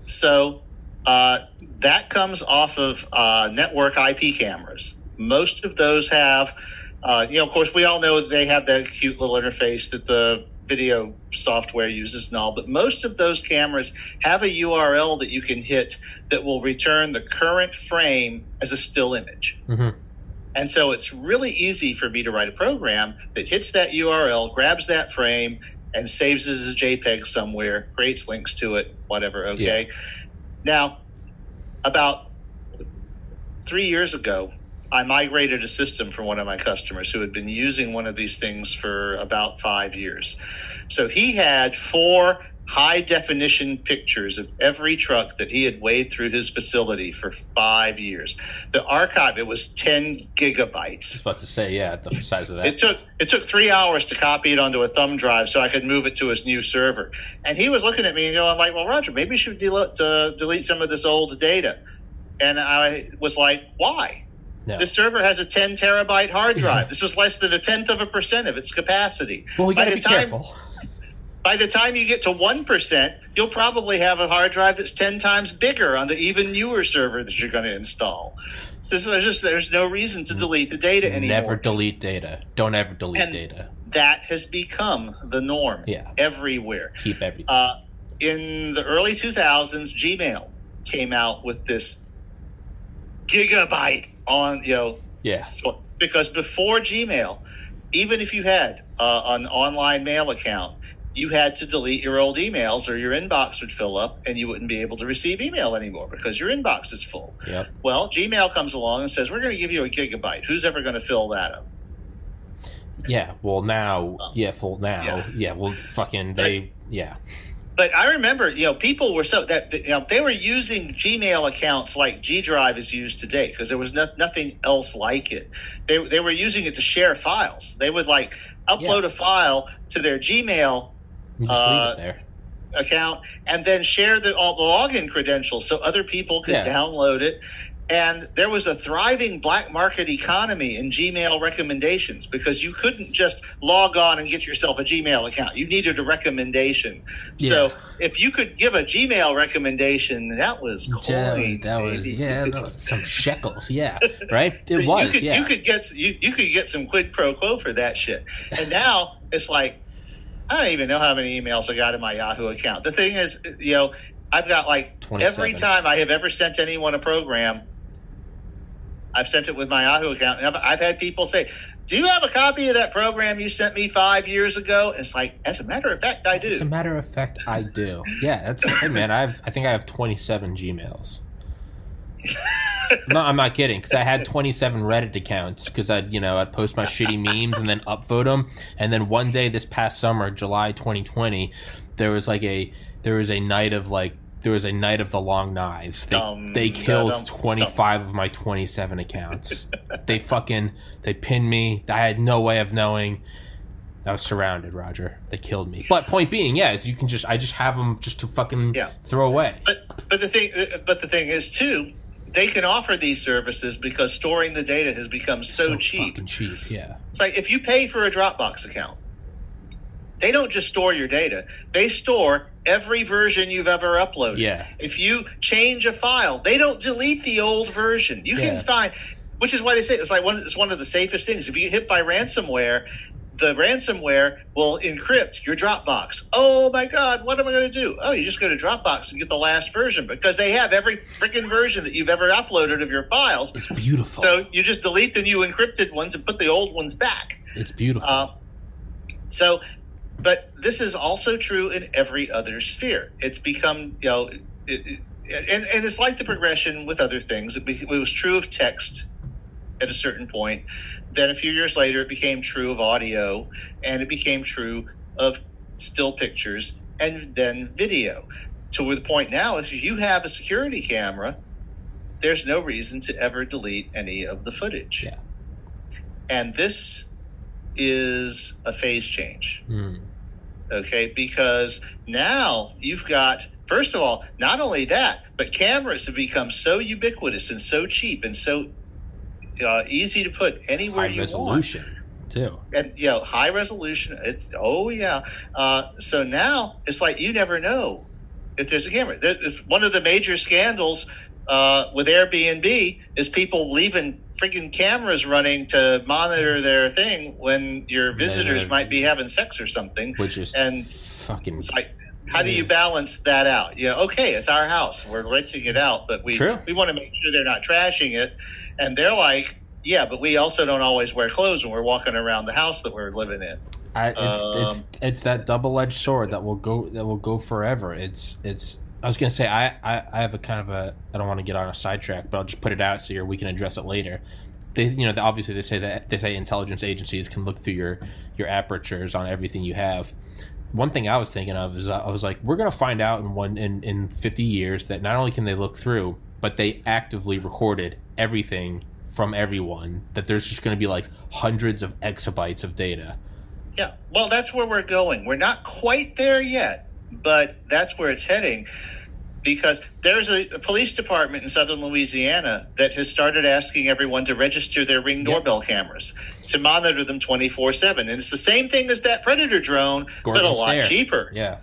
So uh, that comes off of uh, network IP cameras. Most of those have, uh, you know, of course, we all know they have that cute little interface that the video software uses and all, but most of those cameras have a URL that you can hit that will return the current frame as a still image. hmm And so it's really easy for me to write a program that hits that URL, grabs that frame, and saves it as a JPEG somewhere, creates links to it, whatever. Okay. Now, about three years ago, I migrated a system from one of my customers who had been using one of these things for about five years. So he had four high definition pictures of every truck that he had weighed through his facility for five years. The archive, it was 10 I was gigabytes. about to say, yeah, the size of that. It took it took three hours to copy it onto a thumb drive so I could move it to his new server. And he was looking at me and going like, "Well, Roger, maybe you should delete uh, delete some of this old data." And I was like, "Why? No. This server has a 10 terabyte hard drive. this is less than a tenth of a percent of its capacity. well, we gotta be time- careful. By the time you get to one percent, you'll probably have a hard drive that's ten times bigger on the even newer server that you're going to install. So this- there's just there's no reason to delete the data anymore. Never delete data. Don't ever delete And- data. that has become the norm Yeah. everywhere. Keep everything. Uh, in the early 2000s, Gmail came out with this gigabyte on, you know, yeah. so, because before Gmail, even if you had uh, an online mail account, you had to delete your old emails or your inbox would fill up and you wouldn't be able to receive email anymore because your inbox is full. Yep. Well, Gmail comes along and says, We're going to give you a gigabyte. Who's ever going to fill that up? Yeah. Well, now. Oh. Yeah. Well, now. Yeah. Yeah. Well, fucking. They. Yeah. But I remember, you know, people were so that you know they were using Gmail accounts like G Drive is used today because there was no, nothing else like it. They they were using it to share files. They would like upload Yeah. a file to their Gmail You just Uh, leave it there. account and then share the all the login credentials so other people could Yeah. download it. And there was a thriving black market economy in Gmail recommendations because you couldn't just log on and get yourself a Gmail account. You needed a recommendation. So if you could give a Gmail recommendation, that was Yeah, coin. that was yeah, that was some shekels. Yeah, right. It was. You could, yeah. you could get you, you could get some quid pro quo for that shit. And now it's like I don't even know how many emails I got in my Yahoo account. The thing is, you know, I've got like every time I have ever sent anyone a program, I've sent it with my Yahoo account. And I've, I've had people say, "Do you have a copy of that program you sent me five years ago?" And it's like, as a matter of fact, I do. As a matter of fact, I do. Yeah, that's hey man. I've I think I have twenty seven Gmails. No, I'm not kidding. Because I had 27 Reddit accounts. Because I'd, you know, I'd post my shitty memes and then upvote them. And then one day this past summer, July 2020, there was like a there was a night of like there was a night of the long knives. They Dum, they killed da-dum, 25 of my 27 accounts. they fucking they pinned me. I had no way of knowing. I was surrounded, Roger. They killed me. But point being, yeah, is you can just I just have them just to fucking Yeah. throw away. But but the thing but the thing is too, they can offer these services because storing the data has become so, cheap. Fucking cheap, yeah. It's like if you pay for a Dropbox account, they don't just store your data; they store every version you've ever uploaded. Yeah. If you change a file, they don't delete the old version. You can find, which is why they say it's like one. It's one of the safest things. If you get hit by ransomware, the ransomware will encrypt your Dropbox. Oh my God, what am I going to do? Oh, you just go to Dropbox and get the last version because they have every freaking version that you've ever uploaded of your files. It's beautiful. So you just delete the new encrypted ones and put the old ones back. it's beautiful. Uh, so, but this is also true in every other sphere. It's become, you know, it, it, and, and it's like the progression with other things. It, it was true of text at a certain point. Then a few years later, it became true of audio, and it became true of still pictures, and then video. To the point now, if you have a security camera, there's no reason to ever delete any of the footage. Yeah. And this is a phase change Hmm. okay because now you've got first of all not only that but cameras have become so ubiquitous and so cheap and so uh, easy to put anywhere High you want. resolution too. and you know high resolution it's oh yeah. Uh, so now it's like you never know if there's a camera. Th- if one of the major scandals uh, with airbnb is people leaving freaking cameras running to monitor their thing when your visitors Yeah. might be having sex or something. Which is and fucking it's like how do you balance that out? Yeah, okay it's our house. We're renting it out but we True. we want to make sure they're not trashing it and they're like yeah but we also don't always wear clothes when we're walking around the house that we're living in I, it's, it's Um, it's that double edged sword that will go that will go forever. It's it's. I was gonna say I, I, I have a kind of a I don't want to get on a sidetrack, but I'll just put it out so we can address it later. They you know obviously they say that they say intelligence agencies can look through your your apertures on everything you have. One thing I was thinking of is I was like we're gonna find out in one in in fifty years that not only can they look through, but they actively recorded everything from everyone. That there's just gonna be like hundreds of exabytes of data. yeah well that's where we're going we're not quite there yet but that's where it's heading because there's a, a police department in southern louisiana that has started asking everyone to register their ring doorbell cameras to monitor them 24-7 and it's the same thing as that predator drone but a lot Stare. cheaper Yeah.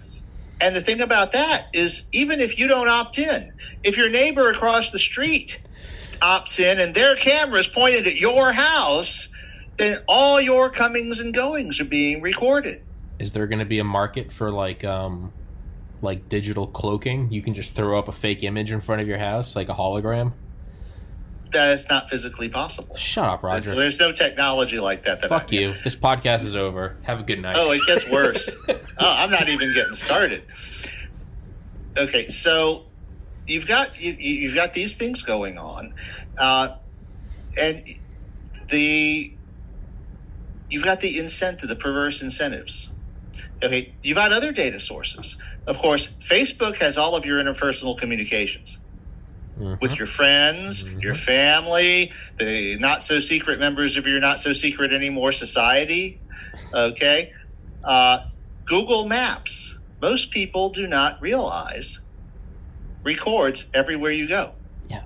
And the thing about that is, even if you don't opt in, if your neighbor across the street opts in and their camera is pointed at your house, then all your comings and goings are being recorded. Is there going to be a market for like um like digital cloaking? You can just throw up a fake image in front of your house like a hologram. That is not physically possible. Shut up, Roger. There's no technology like that. that Fuck I, you. This podcast is over. Have a good night. Oh, it gets worse. oh, I'm not even getting started. Okay, so you've got you, you've got these things going on, uh, and the you've got the incentive, the perverse incentives. Okay, you've got other data sources. Of course, Facebook has all of your interpersonal communications Mhm. with your friends, your family, the not so secret members of your not so secret anymore society. Okay. Uh, Google Maps, most people do not realize, records everywhere you go. Yeah.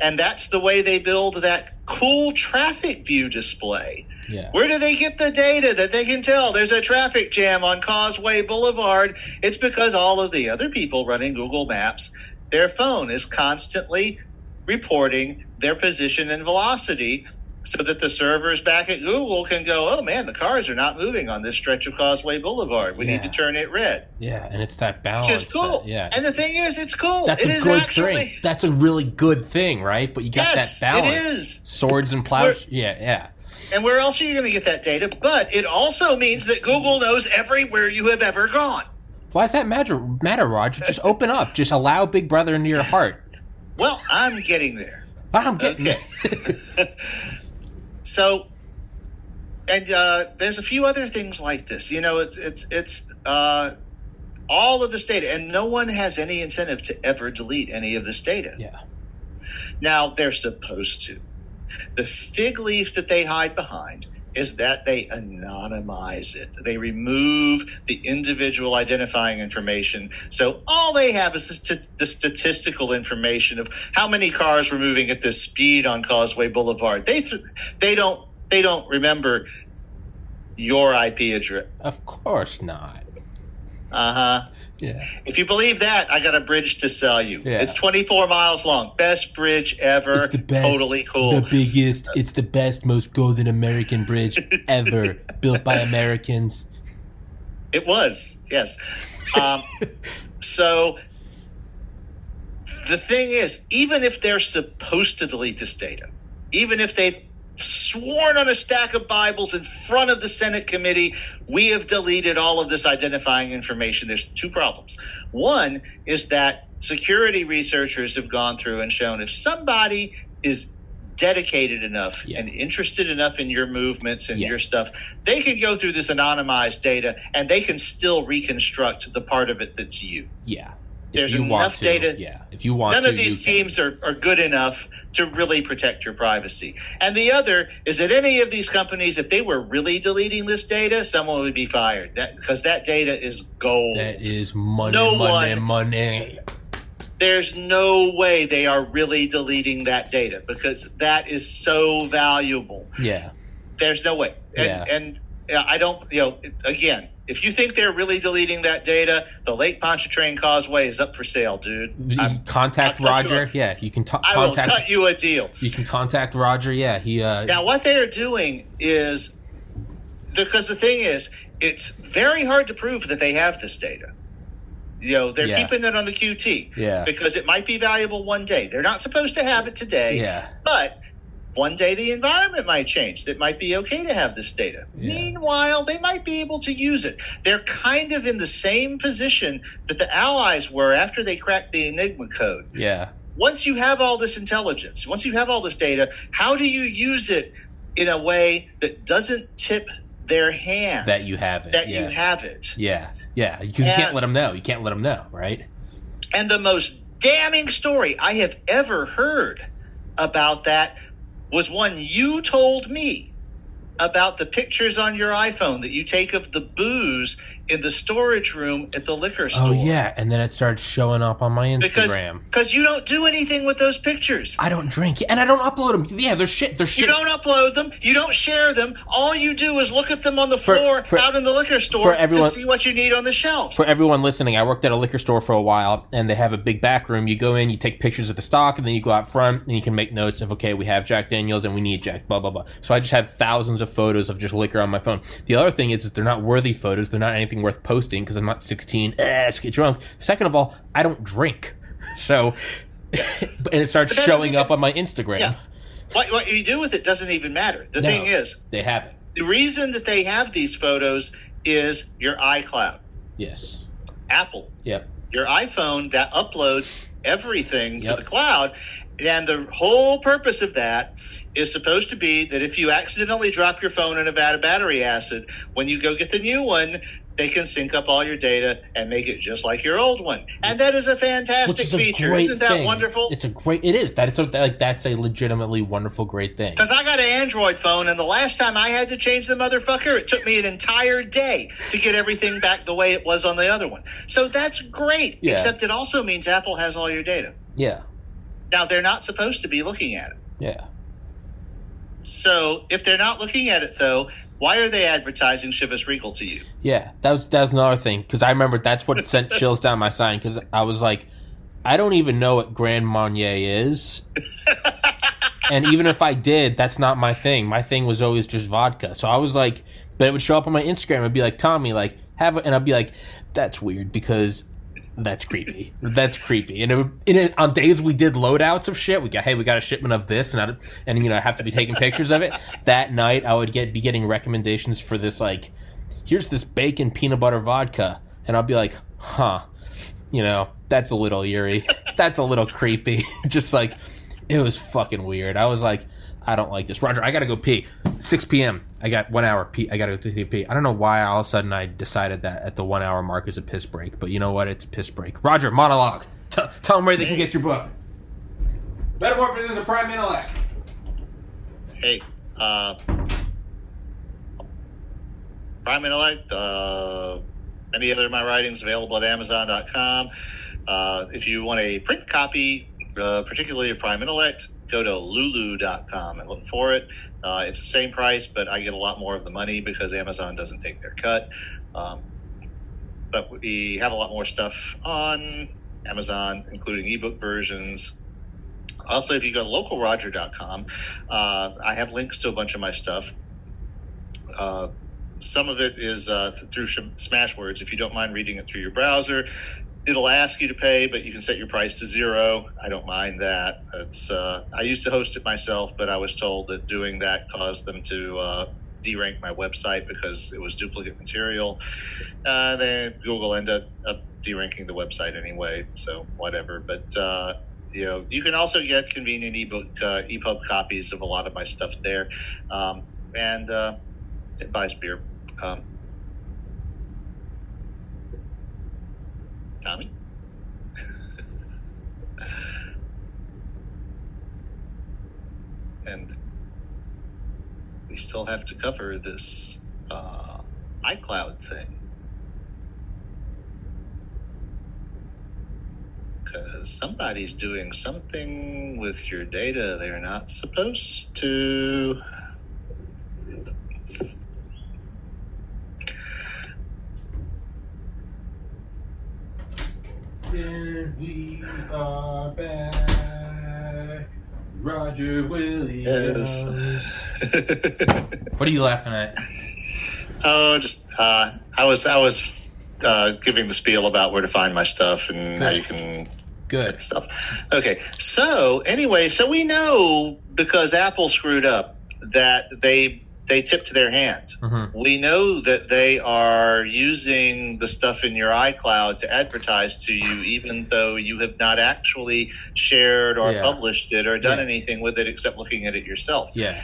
And that's the way they build that cool traffic view display. Yeah. Where do they get the data that they can tell there's a traffic jam on Causeway Boulevard? It's because all of the other people running Google Maps, their phone is constantly reporting their position and velocity so that the servers back at Google can go, oh man, the cars are not moving on this stretch of Causeway Boulevard. We need to turn it red. Yeah, and it's that balance. Which is cool. that- yeah. And the thing is, it's cool. That's It a is good actually. thing. That's a really good thing, right? But you got Yes, that balance. it is. Swords and plows. Yeah, yeah. And where else are you going to get that data? But it also means that Google knows everywhere you have ever gone. Why does that matter, matter, Roger? Just open up. Just allow Big Brother into your heart. Well, I'm getting there. I'm getting Okay. so, and uh, there's a few other things like this. You know, it's it's it's uh, all of this data, and no one has any incentive to ever delete any of this data. Yeah. Now they're supposed to. The fig leaf that they hide behind is that they anonymize it. They remove the individual identifying information. So all they have is the, st- the statistical information of how many cars were moving at this speed on Causeway Boulevard. They th- they don't they don't remember your IP address. Of course not. Uh huh. Yeah. If you believe that, I got a bridge to sell you. Yeah. It's 24 miles long. Best bridge ever. Best, Totally cool. The biggest. It's the best, most golden American bridge ever built by Americans. It was, yes. Um, so the thing is, even if they're supposed to delete this data, even if they've sworn on a stack of Bibles in front of the Senate committee, we have deleted all of this identifying information. There's two problems. One is that security researchers have gone through and shown if somebody is dedicated enough Yeah. and interested enough in your movements and Yeah. your stuff, they can go through this anonymized data and they can still reconstruct the part of it that's you. Yeah. If There's you enough to, data- Yeah. If you want None to, of these teams are, are good enough to really protect your privacy. And the other is that any of these companies, if they were really deleting this data, someone would be fired that, because that data is gold. That is money, No money, one- money. There's no way they are really deleting that data because that is so valuable. Yeah. There's no way. And, Yeah. and I don't, you know, again, if you think they're really deleting that data, the Lake Pontchartrain Causeway is up for sale, dude. You I'm- contact I'm Roger. sure. Yeah. You can t- I will contact. cut you a deal. You can contact Roger. Yeah. He. uh Now, what they are doing is because the thing is, it's very hard to prove that they have this data. You know, they're Yeah. keeping it on the QT Yeah. because it might be valuable one day. They're not supposed to have it today, Yeah. but one day the environment might change. That might be okay to have this data. Yeah. Meanwhile, they might be able to use it. They're kind of in the same position that the Allies were after they cracked the Enigma code Yeah. once you have all this intelligence, once you have all this data, how do you use it in a way that doesn't tip their hand That you have it. that yeah. you have it? Yeah. Yeah. You can't let them know. You can't let them know, right? And the most damning story I have ever heard about that was one you told me about the pictures on your iPhone that you take of the booze in the storage room at the liquor oh, store. Oh yeah, and then it starts showing up on my Instagram. because you don't do anything with those pictures. I don't drink, and I don't upload them. Yeah, they're shit. They're shit. You don't upload them. You don't share them. All you do is look at them on the For- floor for- out in the liquor store everyone- to see what you need on the shelves. For everyone listening, I worked at a liquor store for a while, and they have a big back room. You go in, you take pictures of the stock, and then you go out front, and you can make notes of, okay, we have Jack Daniels, and we need Jack, blah blah blah. So I just have thousands of photos of just liquor on my phone. The other thing is, is they're not worthy photos. They're not anything worth posting because I'm not 16. Eh, just get drunk. Second of all, I don't drink, so and it starts showing doesn't up on my Instagram. Yeah. what, what you do with it doesn't even matter. The No. thing is, They have it. the reason that they have these photos is your iCloud, Yes. Apple, Yep. your iPhone that uploads everything Yep. to the cloud. And the whole purpose of that is supposed to be that if you accidentally drop your phone in a vat of battery acid, when you go get the new one, they can sync up all your data and make it just like your old one. And that is a fantastic is a feature. Isn't that thing. wonderful? It's a great. It is. That it's a, like that's a legitimately wonderful, great thing. Because I got an Android phone, and the last time I had to change the motherfucker, it took me an entire day to get everything back the way it was on the other one. So that's great. Yeah. Except it also means Apple has all your data. Yeah. Now, they're not supposed to be looking at it. Yeah. So if they're not looking at it, though, why are they advertising Chivas Regal to you? Yeah, that was that was another thing because I remember that's what sent chills down my spine because I was like, I don't even know what Grand Marnier is, and even if I did, that's not my thing. My thing was always just vodka. So I was like, but it would show up on my Instagram. I'd be like, Tommy, like have, a, and I'd be like, that's weird because that's creepy. That's creepy. And it it, on days we did loadouts of shit, we got hey, we got a shipment of this, and I, and you know I have to be taking pictures of it. That night, I would get be getting recommendations for this like, here's this bacon peanut butter vodka, and I'll be like, huh, you know, that's a little eerie. That's a little creepy. Just like It was fucking weird. I was like, I don't like this. Roger, I gotta go pee. 6 p.m. I got one hour pee. I gotta go to pee. I don't know why all of a sudden I decided that at the one hour mark is a piss break, but you know what? It's a piss break. Roger, monologue. T- tell them where they can get your book. Metamorphosis is a Prime Intellect. Hey, uh, Prime Intellect, uh, many other of my writings available at Amazon.com. Uh, if you want a print copy, uh, particularly of Prime Intellect, go to lulu.com and look for it. Uh, it's the same price, but I get a lot more of the money because Amazon doesn't take their cut. Um, but we have a lot more stuff on Amazon, including ebook versions. Also, if you go to localroger.com, uh, I have links to a bunch of my stuff. Uh, some of it is uh, th- through Sh- Smashwords. If you don't mind reading it through your browser, it'll ask you to pay, but you can set your price to zero. I don't mind that. It's uh, I used to host it myself, but I was told that doing that caused them to uh, derank my website because it was duplicate material. Uh, then Google ended up deranking the website anyway, so whatever. But uh, you know, you can also get convenient ebook uh, EPUB copies of a lot of my stuff there, um, and uh, it buys beer. Um, Tommy. and we still have to cover this uh, iCloud thing. Because somebody's doing something with your data they're not supposed to. And we are back. Roger Williams. What are you laughing at? oh, just uh, I was I was uh, giving the spiel about where to find my stuff and how you can Good. stuff. Okay, so anyway, so we know because Apple screwed up that they they tipped their hand. Mm-hmm. We know that they are using the stuff in your iCloud to advertise to you, even though you have not actually shared or Yeah. published it or done Yeah. anything with it except looking at it yourself. Yeah.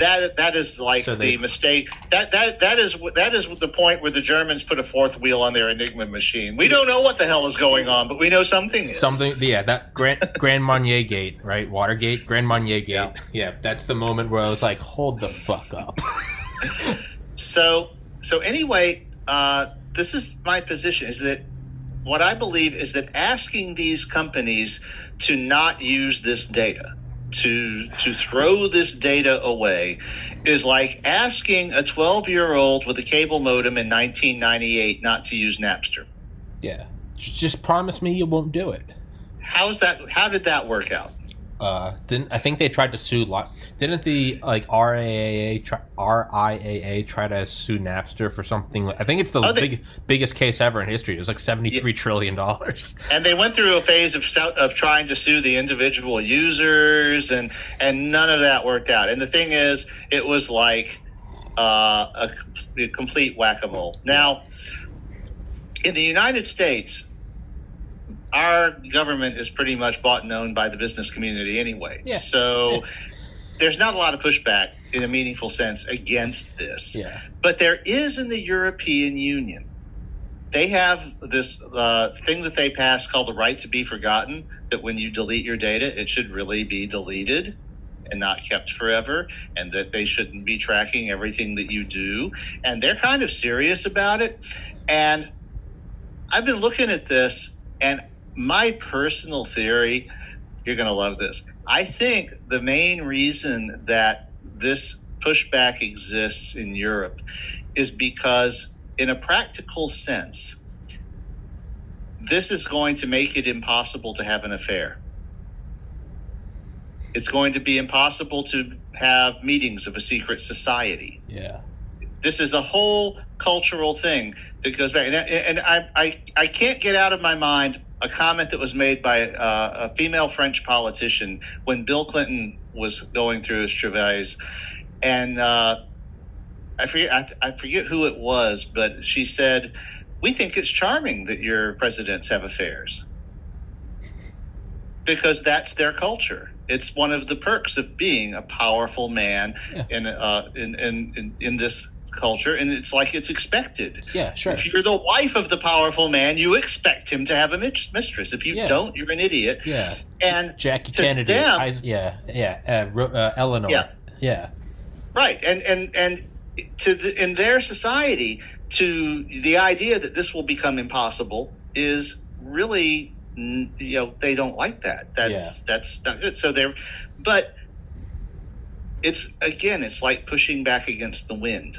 That that is like So the mistake. That that that is that is the point where the Germans put a fourth wheel on their Enigma machine. We don't know what the hell is going on, but we know something. Is. Something, yeah, that Grand Grand Marnier Gate, right? Watergate, Grand Marnier Gate. Yeah. Yeah. that's the moment where I was like, hold the fuck up. So so anyway, uh, this is my position: is that what I believe is that asking these companies to not use this data, to to throw this data away, is like asking a 12 year old with a cable modem in 1998 not to use Napster. yeah, just, just promise me you won't do it. How's that? How did that work out? Uh, didn't I think they tried to sue? Lo- Didn't the like RIAA try, RIAA try to sue Napster for something? I think it's the Oh, they- big, biggest case ever in history. It was like seventy three trillion dollars. And they went through a phase of of trying to sue the individual users, and and none of that worked out. And the thing is, it was like uh, a, a complete whack a mole. Now, in the United States, our government is pretty much bought and owned by the business community anyway. Yeah. So. There's not a lot of pushback in a meaningful sense against this. Yeah, But there is in the European Union. They have this uh, thing that they passed called the right to be forgotten. That when you delete your data, it should really be deleted and not kept forever, and that they shouldn't be tracking everything that you do. And they're kind of serious about it. And I've been looking at this, and my personal theory, you're going to love this. I think the main reason that this pushback exists in Europe is because, in a practical sense, this is going to make it impossible to have an affair. It's going to be impossible to have meetings of a secret society yeah, this is a whole cultural thing that goes back and, and I, I i can't get out of my mind a comment that was made by uh, a female french politician when bill clinton was going through his travails. And uh, i forget I, I forget who it was but she said we think it's charming that your presidents have affairs. Because that's their culture. It's one of the perks of being a powerful man Yeah. in, uh, in, in in in this culture, and it's like it's expected. Yeah, sure. If you're the wife of the powerful man, you expect him to have a mistress. If you Yeah. don't, you're an idiot. Yeah, And Jackie Kennedy. them- I, yeah, yeah. Uh, uh, Eleanor. Yeah. yeah, right, and and and to the, in their society, to the idea that this will become impossible is really, you know, they don't like that. That's that's not good. So they're, but it's again, it's like pushing back against the wind.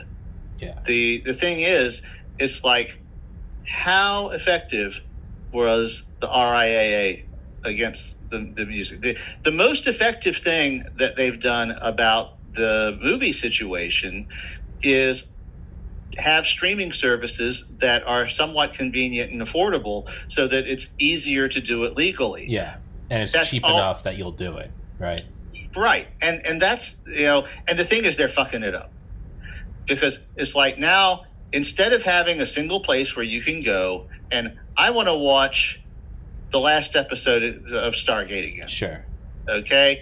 Yeah. The the thing is, it's like how effective was the RIAA against the, the music? The, the most effective thing that they've done about the movie situation is have streaming services that are somewhat convenient and affordable so that it's easier to do it legally. yeah. And it's That's cheap all- enough that you'll do it, right? Right. And and that's you know, and the thing is they're fucking it up. Because it's like now instead of having a single place where you can go and I want to watch the last episode of Stargate again. Sure. Okay.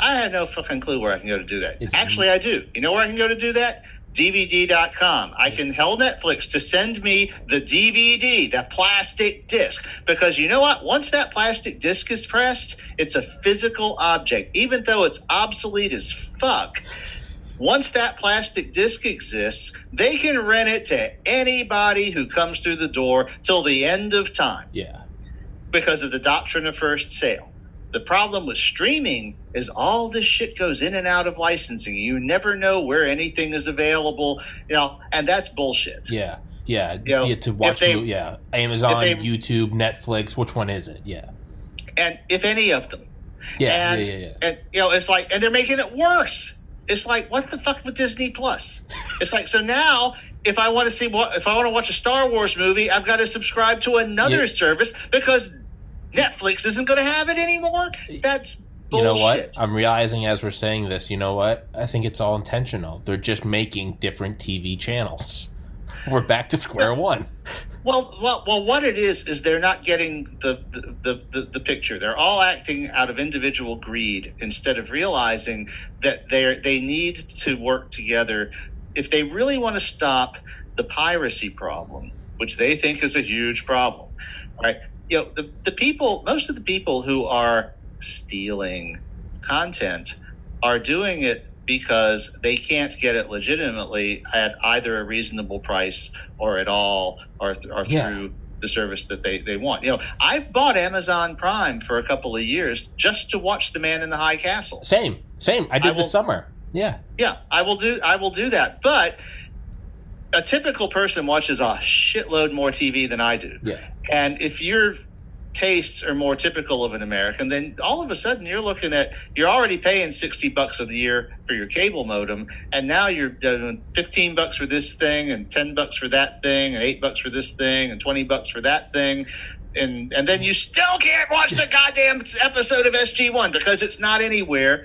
I have no fucking clue where I can go to do that. Is- Actually, I do. You know where I can go to do that? DVD.com. I can tell Netflix to send me the DVD, that plastic disc. Because you know what? Once that plastic disc is pressed, it's a physical object. Even though it's obsolete as fuck, once that plastic disc exists, they can rent it to anybody who comes through the door till the end of time Yeah. because of the doctrine of first sale. The problem with streaming is all this shit goes in and out of licensing. You never know where anything is available, you know, and that's bullshit. Yeah. Yeah. You know, yeah to watch. they- mo- yeah. Amazon, they- YouTube, Netflix. Which one is it? Yeah. And if any of them, Yeah. and yeah. Yeah. Yeah. and you know, it's like, and they're making it worse. It's like, what the fuck with Disney Plus? It's like, so now. If I want to see what, if I want to watch a Star Wars movie, I've got to subscribe to another Yeah. service because Netflix isn't going to have it anymore. That's You know bullshit. what? I'm realizing as we're saying this, you know what? I think it's all intentional. They're just making different TV channels. We're back to square one. Well, well, well. What it is is they're not getting the the, the, the the picture. They're all acting out of individual greed instead of realizing that they they need to work together if they really want to stop the piracy problem, which they think is a huge problem. Right? You know, the the people, most of the people who are stealing content are doing it because they can't get it legitimately at either a reasonable price or at all or, th- or Yeah. through the service that they, they want. You know, I've bought Amazon Prime for a couple of years just to watch The Man in the High Castle. Same. Same. I did I will- this summer. Yeah. Yeah, I will do I will do that. But a typical person watches a shitload more TV than I do. Yeah. And if your tastes are more typical of an American, then all of a sudden you're looking at you're already paying sixty bucks a year for your cable modem, and now you're doing fifteen bucks for this thing, and ten bucks for that thing, and eight bucks for this thing, and twenty bucks for that thing. And, and then you still can't watch the goddamn episode of SG One because it's not anywhere.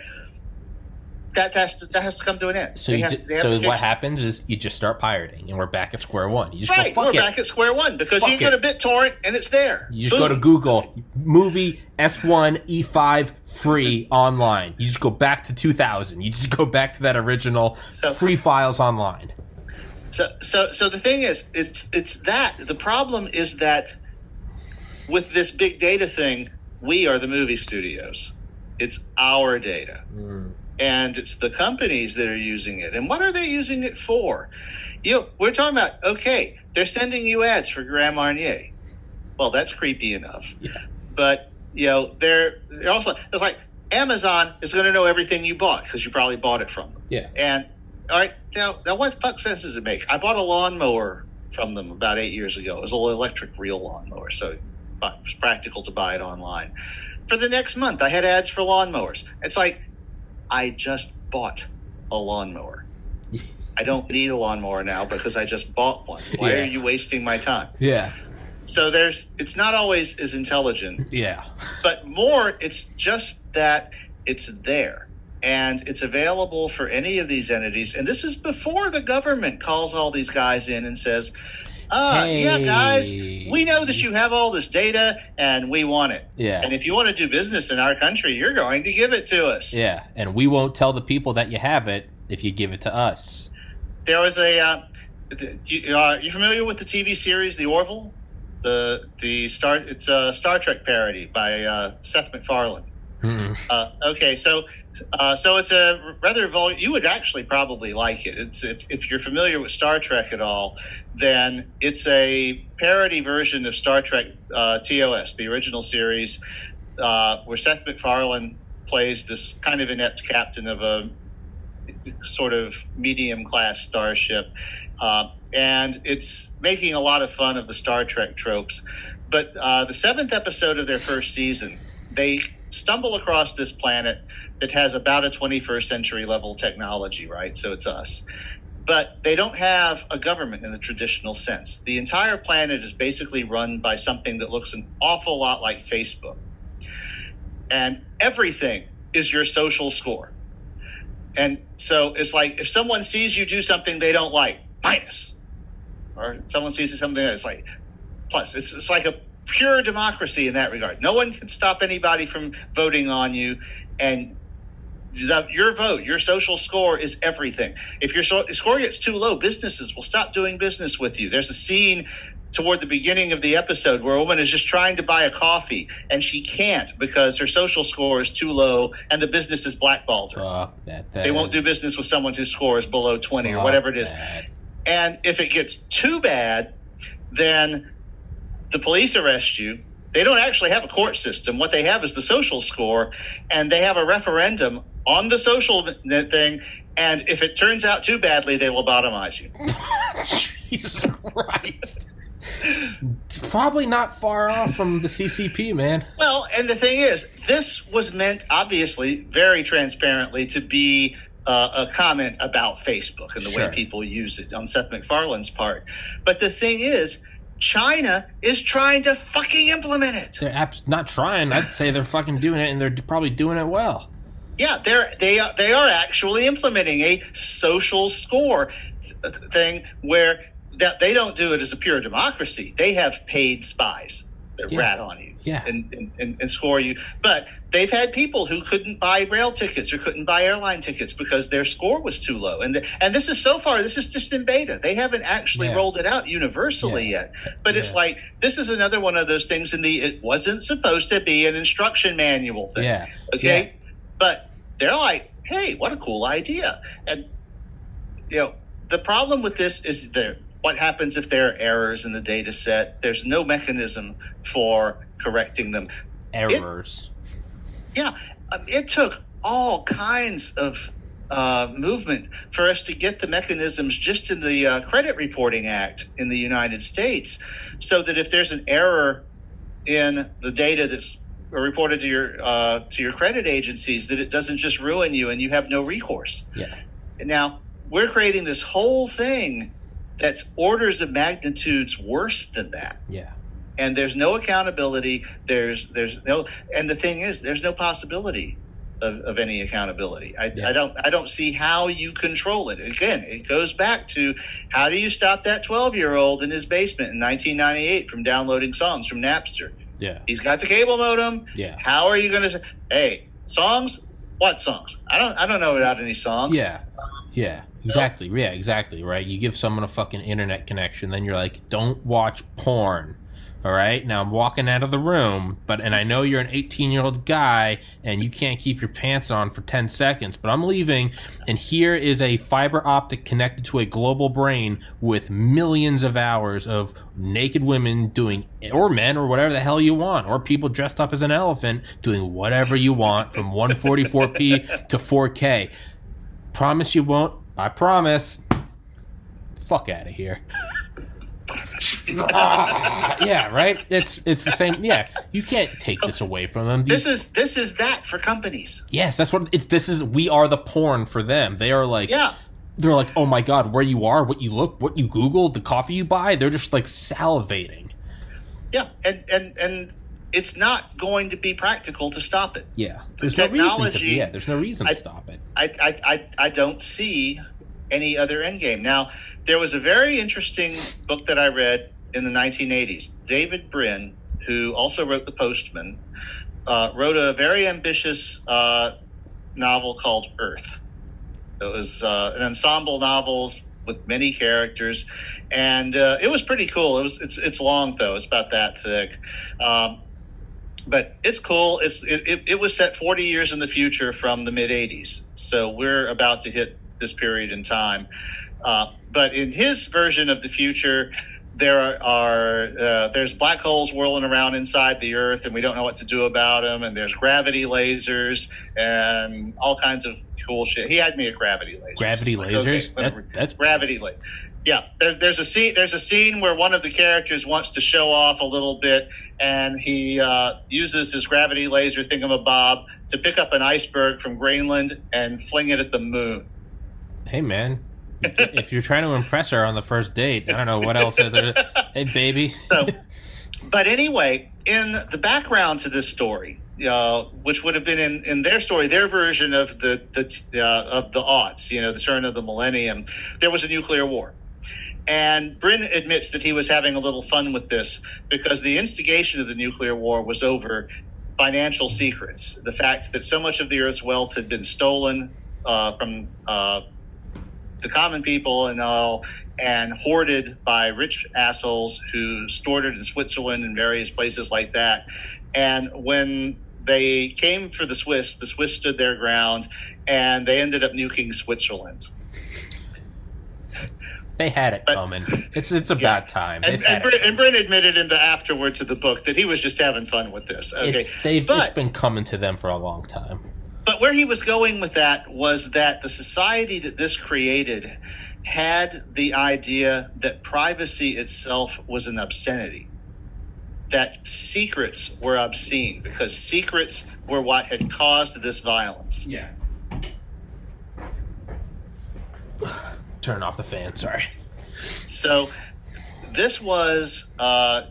That has to that has to come to an end. So, have- ju- they have so what happens is you just start pirating, and we're back at square one. You just Right, go, we're it. back at square one because Fuck you go it. to BitTorrent and it's there. You just go to Google movie S1 E5 free online. You just go back to 2000. You just go back to that original So- free files online. So, so, so the thing is, it's it's that the problem is that with this big data thing, we are the movie studios. It's our data, mm. And it's the companies that are using it. And what are they using it for? You know, we're talking about okay, they're sending you ads for Grand Marnier. Well, that's creepy enough. Yeah. But you know, they're, they're also it's like Amazon is going to know everything you bought because you probably bought it from them. Yeah. And all right, now now what fuck sense does it make? I bought a lawnmower from them about eight years ago. It was an electric reel lawnmower, so it was practical to buy it online. For the next month, I had ads for lawnmowers. It's like I just bought a lawnmower. I don't need a lawnmower now because I just bought one. Why Yeah. are you wasting my time? Yeah. So there's it's not always as intelligent Yeah. but more it's just that it's there and it's available for any of these entities and this is before the government calls all these guys in and says Uh, yeah, guys, we know that you have all this data and we want it. Yeah. And if you want to do business in our country, you're going to give it to us. Yeah, and we won't tell the people that you have it if you give it to us. There was a. Uh, th- you, uh, you familiar with the TV series The Orville? The the start, it's a Star Trek parody by uh, Seth MacFarlane. Mm-mm. Uh, okay, so uh, so it's a rather vol. You would actually probably like it. It's if, if you're familiar with Star Trek at all, then it's a parody version of Star Trek uh, TOS, the original series, uh, where Seth MacFarlane plays this kind of inept captain of a sort of medium class starship, uh, and it's making a lot of fun of the Star Trek tropes. But uh, the seventh episode of their first season, they stumble across this planet that has about a 21st century level technology, right? So it's us. But they don't have a government in the traditional sense. The entire planet is basically run by something that looks an awful lot like Facebook. And everything is your social score. And so it's like if someone sees you do something they don't like, minus. Or someone sees something that's like plus. It's, it's like a pure democracy in that regard. No one can stop anybody from voting on you. And the, your vote, your social score is everything. If your so, score gets too low, businesses will stop doing business with you. There's a scene toward the beginning of the episode where a woman is just trying to buy a coffee and she can't because her social score is too low and the business is blackballed her. That. They won't do business with someone whose score is below 20 or whatever it is. that. And if it gets too bad, then the police arrest you. They don't actually have a court system. What they have is the social score, and they have a referendum on the social net thing. And if it turns out too badly, they lobotomize you. Jesus Christ. Probably not far off from the CCP, man. Well, and the thing is, this was meant, obviously, very transparently to be uh, a comment about Facebook and the Sure. way people use it on Seth MacFarlane's part. But the thing is, China is trying to fucking implement it. They're abs- not trying. I'd say they're fucking doing it, and they're probably doing it well. Yeah, they're they are they are actually implementing a social score thing where that they don't do it as a pure democracy. They have paid spies that Yeah. rat on you Yeah. and, and, and, score you. But they've had people who couldn't buy rail tickets or couldn't buy airline tickets because their score was too low. And and this is so far this is just in beta. They haven't actually Yeah. rolled it out universally Yeah. yet. But it's like this is another one of those things in the it wasn't supposed to be an instruction manual thing. Yeah. Okay. But they're like, hey, what a cool idea. And, you know, the problem with this is there. What happens if there are errors in the data set? There's no mechanism for correcting them. Errors. Yeah, um, it took all kinds of uh, movement for us to get the mechanisms just in the uh, Credit Reporting Act in the United States, so that if there's an error in the data that's reported to your uh, to your credit agencies, that it doesn't just ruin you and you have no recourse. Yeah. Now we're creating this whole thing that's orders of magnitudes worse than that Yeah. and there's no accountability there's there's no and the thing is there's no possibility of, of any accountability I, Yeah. I don't i don't see how you control it again it goes back to how do you stop that 12 year old in his basement in 1998 from downloading songs from napster Yeah. he's got the cable modem Yeah. how are you going to say hey songs what songs i don't i don't know about any songs Yeah. Yeah. Exactly. Yeah, exactly. Right. You give someone a fucking internet connection, then you're like, don't watch porn. All right. Now I'm walking out of the room, but and I know you're an 18 year old guy and you can't keep your pants on for 10 seconds, but I'm leaving, and here is a fiber optic connected to a global brain with millions of hours of naked women doing, or men, or whatever the hell you want, or people dressed up as an elephant doing whatever you want from 144p to 4K. Promise you won't. I promise. Fuck out of here. Ah, yeah, right. It's it's the same. Yeah, you can't take this away from them. this is this is that for companies yes, that's what it's. This is we are the porn for them. They are like yeah they're like, oh my god, where you are, what you look, what you Google, the coffee you buy. They're just like salivating. yeah and and and it's not going to be practical to stop it Yeah, The there's no to. technology- Yeah, there's no reason I- to stop it. I, I, I, I don't see any other end game. Now, there was a very interesting book that I read in the 1980s. David Brin, who also wrote The Postman, uh, wrote a very ambitious uh, novel called Earth. It was uh, an ensemble novel with many characters, and uh, it was pretty cool. It was it's it's long though; it's about that thick. Um, but it's cool. It's it, it, it was set 40 years in the future from the mid 80s, so we're about to hit this period in time. Uh, but in his version of the future, there are uh, there's black holes whirling around inside the Earth, and we don't know what to do about them. And there's gravity lasers and all kinds of cool shit. He had me at gravity lasers. Gravity like, lasers? okay, That- that's gravity laser. Yeah, there's there's a scene there's a scene where one of the characters wants to show off a little bit, and he uh, uses his gravity laser thingamabob to pick up an iceberg from Greenland and fling it at the moon. Hey, man. If you're trying to impress her on the first date, I don't know what else. Hey, baby. So, but anyway, in the background to this story, uh, which would have been in, in their story, their version of the the uh, of the aughts, you know, the turn of the millennium, there was a nuclear war. And Brin admits that he was having a little fun with this because the instigation of the nuclear war was over financial secrets. The fact that so much of the Earth's wealth had been stolen uh, from uh, the common people and all, and hoarded by rich assholes who stored it in Switzerland and various places like that. And when they came for the Swiss, the Swiss stood their ground, and they ended up nuking Switzerland. They had it But- coming. It's it's about time. They've And, and, Brin, and Brin admitted in the afterwards of the book that he was just having fun with this. Okay, It's, they've but it's been coming to them for a long time. But where he was going with that was that the society that this created had the idea that privacy itself was an obscenity that secrets were obscene because secrets were what had caused this violence Yeah. Turn off the fan. Sorry. so this was uh,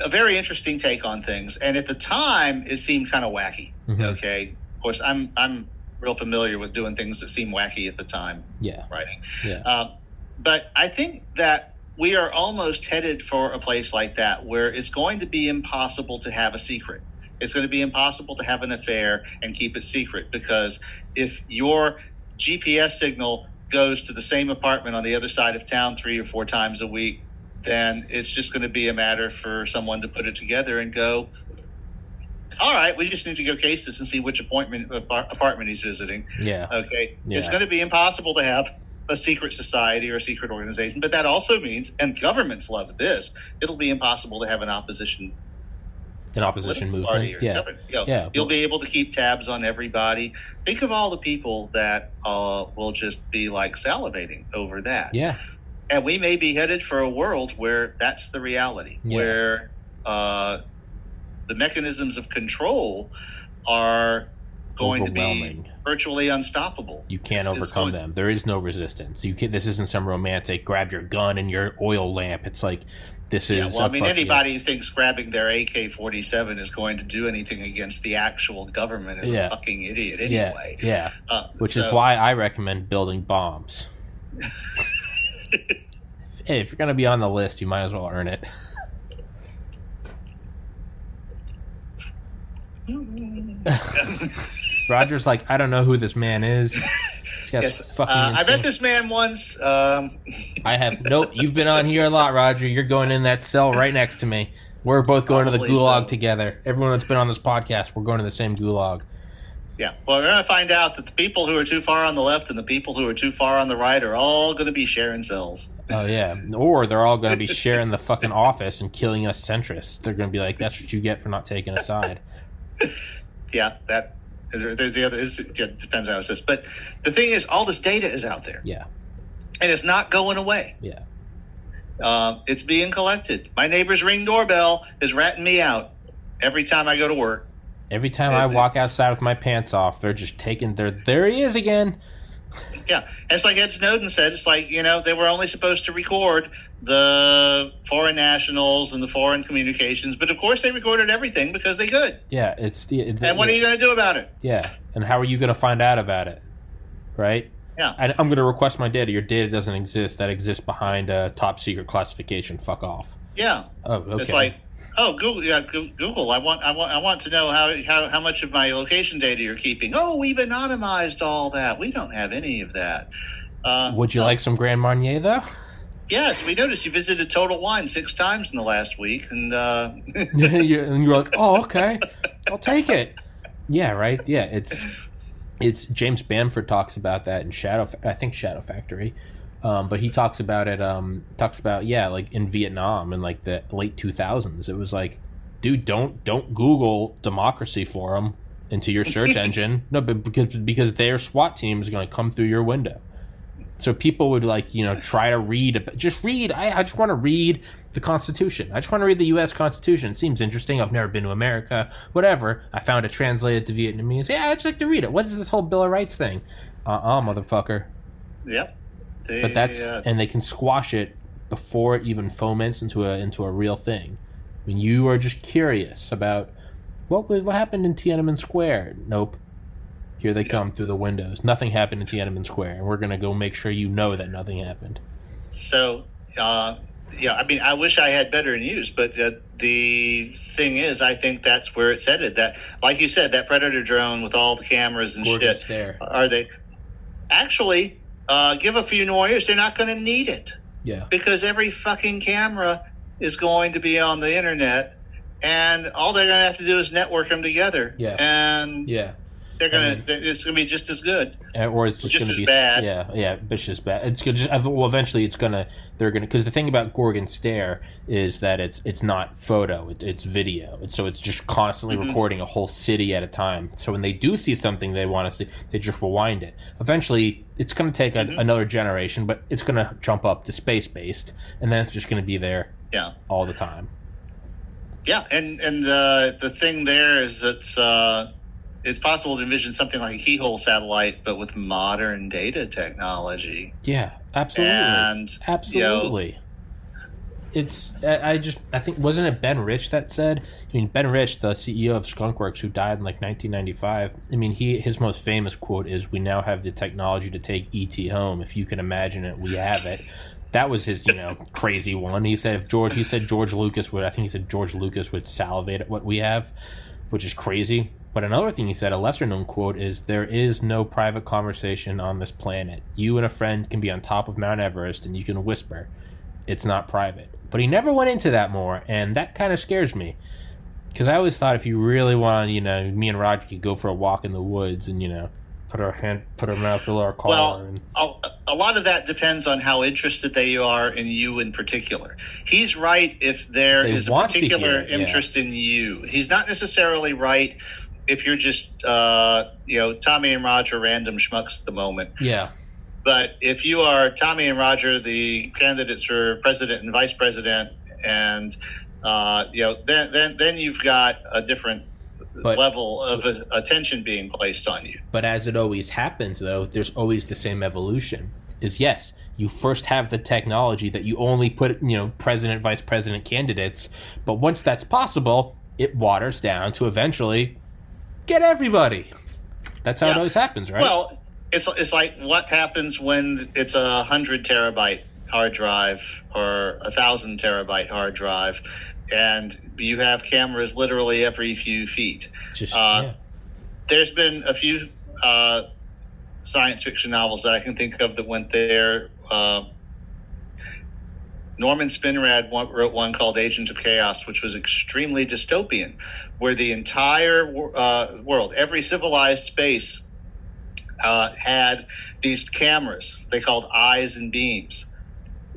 a very interesting take on things and at the time it seemed kind of wacky Mhm. okay of course i'm i'm real familiar with doing things that seem wacky at the time Yeah. writing Yeah. Um, but I think that we are almost headed for a place like that where it's going to be impossible to have a secret. It's going to be impossible to have an affair and keep it secret because if your GPS signal goes to the same apartment on the other side of town three or four times a week, then it's just going to be a matter for someone to put it together and go, all right, we just need to go case this and see which appointment apartment he's visiting. Yeah. Okay. Yeah. It's going to be impossible to have a secret society or a secret organization, but that also means, and governments love this, it'll be impossible to have an opposition An opposition movement. or Yeah. You know, Yeah. You'll be able to keep tabs on everybody. Think of all the people that uh, will just be like salivating over that. Yeah. And we may be headed for a world where that's the reality, Yeah. where uh, the mechanisms of control are going to be virtually unstoppable. You can't It's- overcome going- them. There is no resistance. You can This isn't some romantic grab your gun and your oil lamp. It's like this is. Yeah, well, I mean, anybody who thinks grabbing their AK 47 is going to do anything against the actual government is Yeah. a fucking idiot anyway. Yeah. Uh, Which is why I recommend building bombs. hey, if you're gonna be on the list, you might as well earn it. Roger's like, I don't know who this man is. This Yes, uh, I met this man once. Um, I have nope. You've been on here a lot, Roger. You're going in that cell right next to me. We're both going to the gulag so. together. Everyone that's been on this podcast, we're going to the same gulag. yeah, well, we're going to find out that the people who are too far on the left and the people who are too far on the right are all going to be sharing cells. Oh yeah, or they're all going to be sharing the fucking office and killing us centrists. They're going to be like, "That's what you get for not taking a side." Yeah, that there's the other. It's, it depends on how it says. But the thing is, all this data is out there, Yeah, and it's not going away. yeah, Uh, it's being collected. My neighbor's ring doorbell is ratting me out every time I go to work. Every time I walk outside with my pants off, they're just taking their. There he is again. Yeah, it's like Ed Snowden said. It's like you know they were only supposed to record the foreign nationals and the foreign communications, but of course they recorded everything because they could. Yeah, it's the. And what are you going to do about it? Yeah, and how are you going to find out about it? Right? Yeah. I, I'm going to request my data. Your data doesn't exist. That exists behind a top secret classification. Fuck off. Yeah. Oh, okay. It's like, oh, Google, yeah, Google. I want, I want, I want to know how, how, how much of my location data you're keeping. Oh, we've anonymized all that. We don't have any of that. Uh, Would you like some Grand Marnier though? Yes, we noticed you visited Total Wine six times in the last week, and uh, You're- and you're like, oh, okay, I'll take it. Yeah, right. Yeah, it's it's James Bamford talks about that in Shadow. I think Shadow Factory, um, but he talks about it. Um, talks about yeah, like in Vietnam in like the late two thousands. It was like, dude, don't don't Google democracy forum into your search engine. No, but because because their SWAT team is going to come through your window. So people would like you know try to read just read. I, I just want to read the Constitution. I just want to read the U.S. Constitution. It seems interesting. I've never been to America. Whatever. I found it translated to Vietnamese. Yeah, I'd just like to read it. What is this whole Bill of Rights thing? Uh uh motherfucker. yep. They, But that's uh, and they can squash it before it even foments into a into a real thing. I mean, you are just curious about what what happened in Tiananmen Square. Nope. Here they come through the windows. Nothing happened in Tiananmen Square, and we're gonna go make sure you know that nothing happened. So, uh, yeah, I mean, I wish I had better news, but the, the thing is, I think that's where it's headed. That, like you said, that Predator drone with all the cameras and shit, there. are they actually uh, give a few more years? They're not going to need it Yeah. because every fucking camera is going to be on the internet. And all they're going to have to do is network them together, Yeah. and Yeah. They're going And-. It's to be just as good. Uh, or it's just, Just to be bad. Yeah, yeah, it's just bad. It's gonna just, well, eventually it's gonna they're gonna because the thing about Gorgon Stare is that it's it's not photo, it, it's video, and so it's just constantly Mhm. recording a whole city at a time. So when they do see something they want to see, they just rewind it. Eventually, it's gonna take a, Mhm. another generation, but it's gonna jump up to space based, and then it's just gonna be there Yeah. all the time. Yeah, and and the the thing there is it's uh, it's possible to envision something like a keyhole satellite, but with modern data technology. Yeah, absolutely. And you know, Absolutely. It's I, I just I think wasn't it Ben Rich that said I mean Ben Rich the CEO of Skunkworks who died in like 1995 I mean he his most famous quote is we now have the technology to take ET home if you can imagine it we have it that was his you know crazy one he said if George he said George Lucas would I think he said George Lucas would salivate at what we have which is crazy but another thing he said a lesser known quote is there is no private conversation on this planet you and a friend can be on top of Mount Everest and you can whisper it's not private. But he never went into that more, and that kind of scares me. Because I always thought if you really want, you know, me and Roger could go for a walk in the woods and, you know, put our hand, put our mouth below our collar. Well, and, a, a lot of that depends on how interested they are in you in particular. He's right if there They is a particular it, yeah. interest in you. He's not necessarily right if you're just uh, you know Tommy and Roger random schmucks at the moment. yeah, But if you are Tommy and Roger, the candidates for president and vice president, and uh, you know, then then then you've got a different But- level of attention being placed on you. but as it always happens, though, there's always the same evolution. Is yes, you first have the technology that you only put, you know, president, vice president candidates, but once that's possible, it waters down to eventually get everybody. That's how it always happens, right? Well, it's it's like what happens when it's a hundred terabyte hard drive or a thousand terabyte hard drive, and you have cameras literally every few feet. just uh, yeah. There's been a few uh, science fiction novels that I can think of that went there. Uh, Norman Spinrad wrote one called Agent of Chaos, which was extremely dystopian, where the entire uh, world, every civilized space, uh, had these cameras they called eyes and beams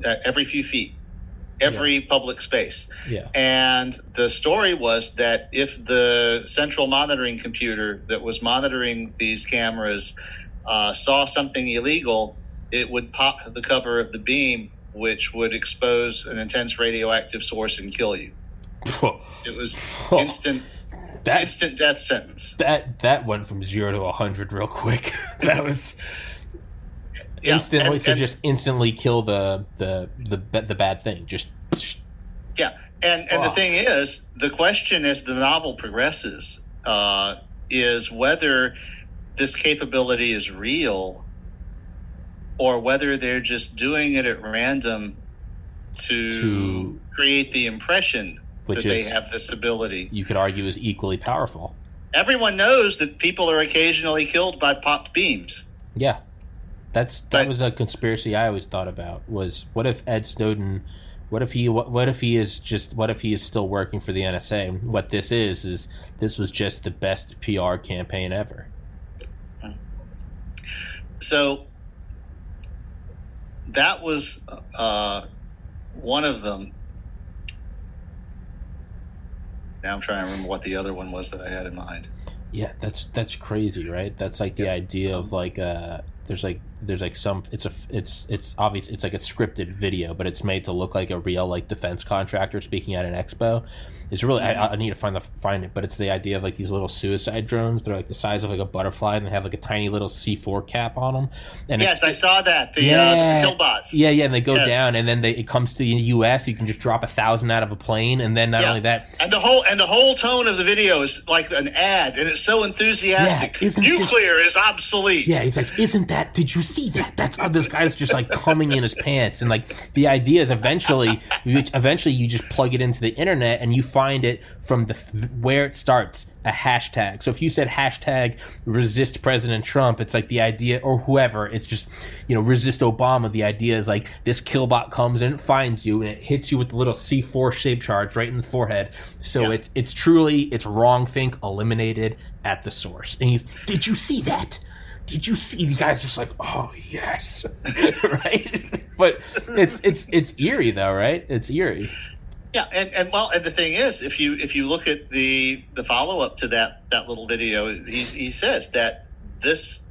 uh, every few feet, every public space. yeah. And the story was that if the central monitoring computer that was monitoring these cameras uh, saw something illegal, it would pop the cover of the beam, which would expose an intense radioactive source and kill you. It was instant, that instant death sentence. that that went from zero to a hundred real quick. that was Yeah, instantly and- to and- just instantly kill the the the the bad thing. Just Yeah, and and the thing is, the question as the novel progresses uh, is whether this capability is real or whether they're just doing it at random to, To- create the impression that they have this ability. You could argue is equally powerful. Everyone knows that people are occasionally killed by popped beams. Yeah, that's that But- was a conspiracy I always thought about. Was what if Ed Snowden? What if he? What, what if he is just? What if he is still working for the NSA? What this is is this was just the best PR campaign ever. So that was uh, one of them. Now I'm trying to remember what the other one was that I had in mind. Yeah, that's that's crazy, right? That's like the idea of like uh there's like there's like some it's a it's it's obvious it's like a scripted video, but it's made to look like a real like defense contractor speaking at an expo. It's really I, I need to find the find it, but it's the idea of like these little suicide drones. They're like the size of like a butterfly, and they have like a tiny little C four cap on them. And yes, I saw that. The, Yeah. uh, the killbots. yeah, yeah, and they go Yes. down, and then they, it comes to the U.S. You can just drop a thousand out of a plane, and then not Yeah. only that, And the whole and the whole tone of the video is like an ad, and it's so enthusiastic. Yeah, isn't this- Nuclear is obsolete. Yeah, he's like, "Isn't that? Did you see that? That's oh, this guy's just like coming in his pants." And like the idea is eventually, you, eventually you just plug it into the internet and you find it from the where it starts a hashtag. So if you said hashtag resist President Trump, it's like the idea or whoever. It's just you know resist Obama. The idea is like this killbot comes and it finds you and it hits you with the little C four shape charge right in the forehead. So Yeah. it's it's truly it's wrong think eliminated at the source. And he's, did you see that? did you see the guy's just like oh yes right but it's it's it's eerie though right it's eerie Yeah, and, and well, and the thing is, if you if you look at the the follow up to that that little video, he he says that this